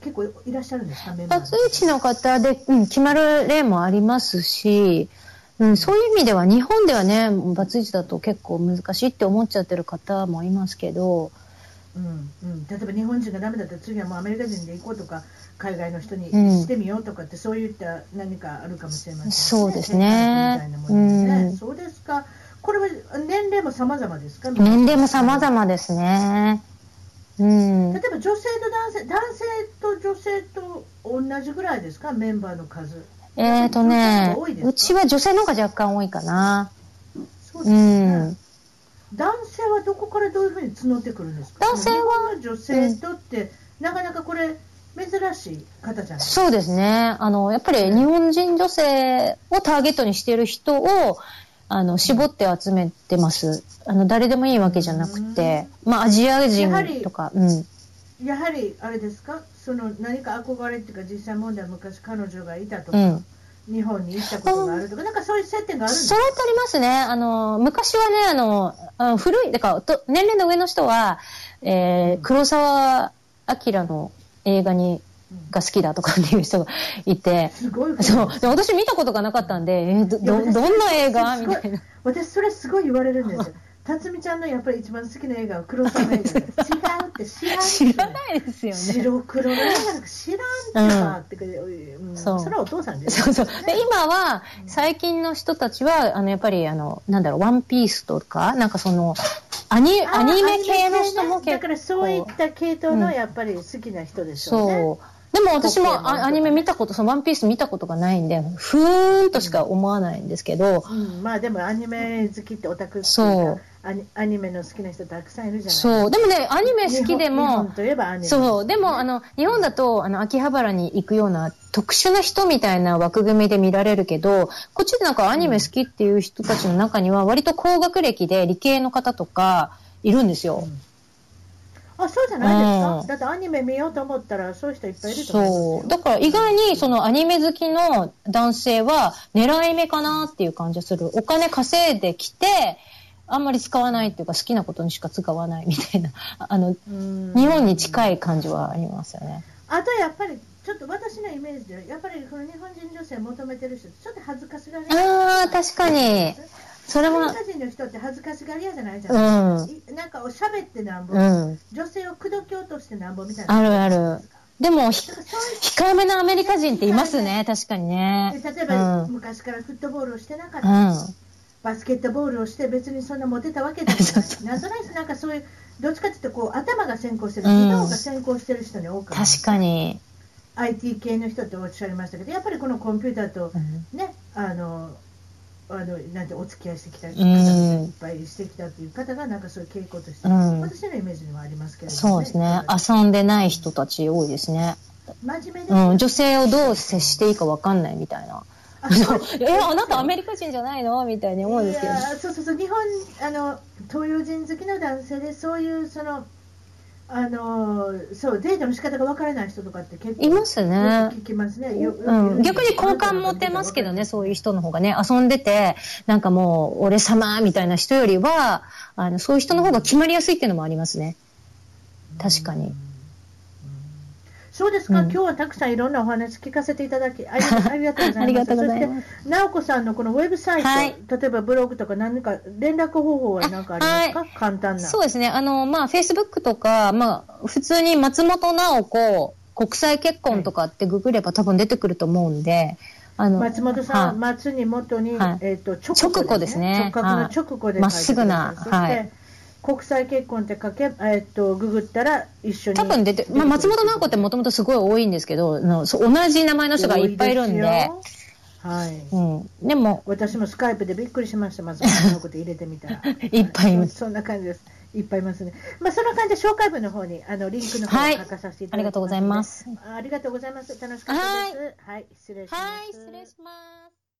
結構いらっしゃるんですか？バツイチの方で、うん、決まる例もありますし、うん、そういう意味では日本ではね、バツイチだと結構難しいって思っちゃってる方もいますけど、うんうん、例えば日本人がダメだったら次はもうアメリカ人で行こうとか海外の人にしてみようとかって、うん、そういった何かあるかもしれませんね。そうですね。みたいなものね、うん、そうですか。これは年齢も様々ですか？年齢も様々ですね。うん、例えば女性と男性、男性と女性と同じぐらいですか、メンバーの数。えっ、ー、とね、うちは女性の方が若干多いかな。そうですね。うん男性はどこからどういうふうに募ってくるんですか？男性は女性とって、うん、なかなかこれ珍しい方じゃない？そうですね。あの、やっぱり日本人女性をターゲットにしている人を、あの、絞って集めてます。あの、誰でもいいわけじゃなくて、まあ、アジア人とか、うん。やはり、あれですか？その、何か憧れっていうか、実際問題昔彼女がいたとか、うん日本に行ったことがあるとか、なんかそういう接点があるんですか？それとありますね。あの、昔はね、あの、あ古い、だから、年齢の上の人は、えー、黒沢明の映画に、が好きだとかっていう人がいて、すごいそう。で私見たことがなかったんで、えー、ど、どんな映画？みたいな。私それすごい言われるんですよ。辰巳ちゃんのやっぱり一番好きな映画は黒沢映画です。違うって知らん知らないですよね。白黒の映画なんか知らんってさ、ってうん、そう。それはお父さんです、ね、そうそう。で、今は、最近の人たちは、あの、やっぱり、あの、なんだろう、ワンピースとか、なんかその、アニアニメ系の人も結構。だからそういった系統のやっぱり好きな人でしょうね。そう。でも私もアニメ見たこと、そのワンピース見たことがないんで、ふーんとしか思わないんですけど。うん、まあでもアニメ好きってオタクそうアニメの好きな人たくさんいるじゃないそう。でもね、アニメ好きでも。そう。でも、あの、日本だと、あの、秋葉原に行くような特殊な人みたいな枠組みで見られるけど、こっちでなんかアニメ好きっていう人たちの中には、割と高学歴で理系の方とかいるんですよ。うんあ、そうじゃないですか、うん、だってアニメ見ようと思ったら、そういう人いっぱいいると思う。だから意外に、そのアニメ好きの男性は、狙い目かなっていう感じがする。お金稼いできて、あんまり使わないっていうか、好きなことにしか使わないみたいな、あの、日本に近い感じはありますよね。あとやっぱり、ちょっと私のイメージで、やっぱりこの日本人女性求めてる人、ちょっと恥ずかしがりああ、確かに。それは。アメリカ人の人って恥ずかしがり屋じゃないじゃないですか。うん、なんかおしゃべってなんぼ、うん、女性を口説き落としてなんぼみたいな。あるある。でも、控えめなアメリカ人っていますね、確かにね。例えば、うん、昔からフットボールをしてなかった、うん、バスケットボールをして別にそんなモテたわけでもない。なんとなくなんかそういう、どっちかっていうとこう頭が先行してる、頭が先行してる人に多く確かに。IT 系の人っておっしゃいましたけど、やっぱりこのコンピューターとね、あの、あのなんてお付き合いしてきた方がいっぱいしてきたという方がなんかそういう傾向として、うん、私のイメージにはありますけれども、ね、そうですね。遊んでない人たち多いですね。真面目で、うん、女性をどう接していいか分かんないみたいな えあなたアメリカ人じゃないの？みたいに思うんですけどそうそうそう日本あの東洋人好きの男性でそういうそのあのそうデートの仕方がわからない人とかって結構いますね。聞きますね。うん、逆に好感持てますけどね、そういう人の方がね、遊んでて、なんかもう、俺様みたいな人よりは、あの、そういう人の方が決まりやすいっていうのもありますね。確かに。そうですか、うん、今日はたくさんいろんなお話聞かせていただき、あり がとうございます。ます。そして、直子さんのこのウェブサイト、はい、例えばブログとか何か連絡方法は何かありますか、はい、簡単な。そうですね。あの、まあ、Facebook とか、まあ、普通に松本直子国際結婚とかってググれば多分出てくると思うんで、あの松本さん、はい、松に元に、はい、えっ、ー、と直子ですね。直角の直子でま、っすぐな。はい。国際結婚って書け、えっと、ググったら一緒に。多分出て、まあ、松本直子ってもともとすごい多いんですけど、の同じ名前の人がいっぱいいるんで。はい。うん。でも。私もスカイプでびっくりしました。松本直子って入れてみたら。いっぱいいます。そんな感じです。いっぱいいますね。まあ、そんな感じで紹介文の方に、あの、リンクの方を書かさせていただきます、はい、ありがとうございます。ありがとうございます。楽しかったです。はい、はい、失礼します。はい、失礼します。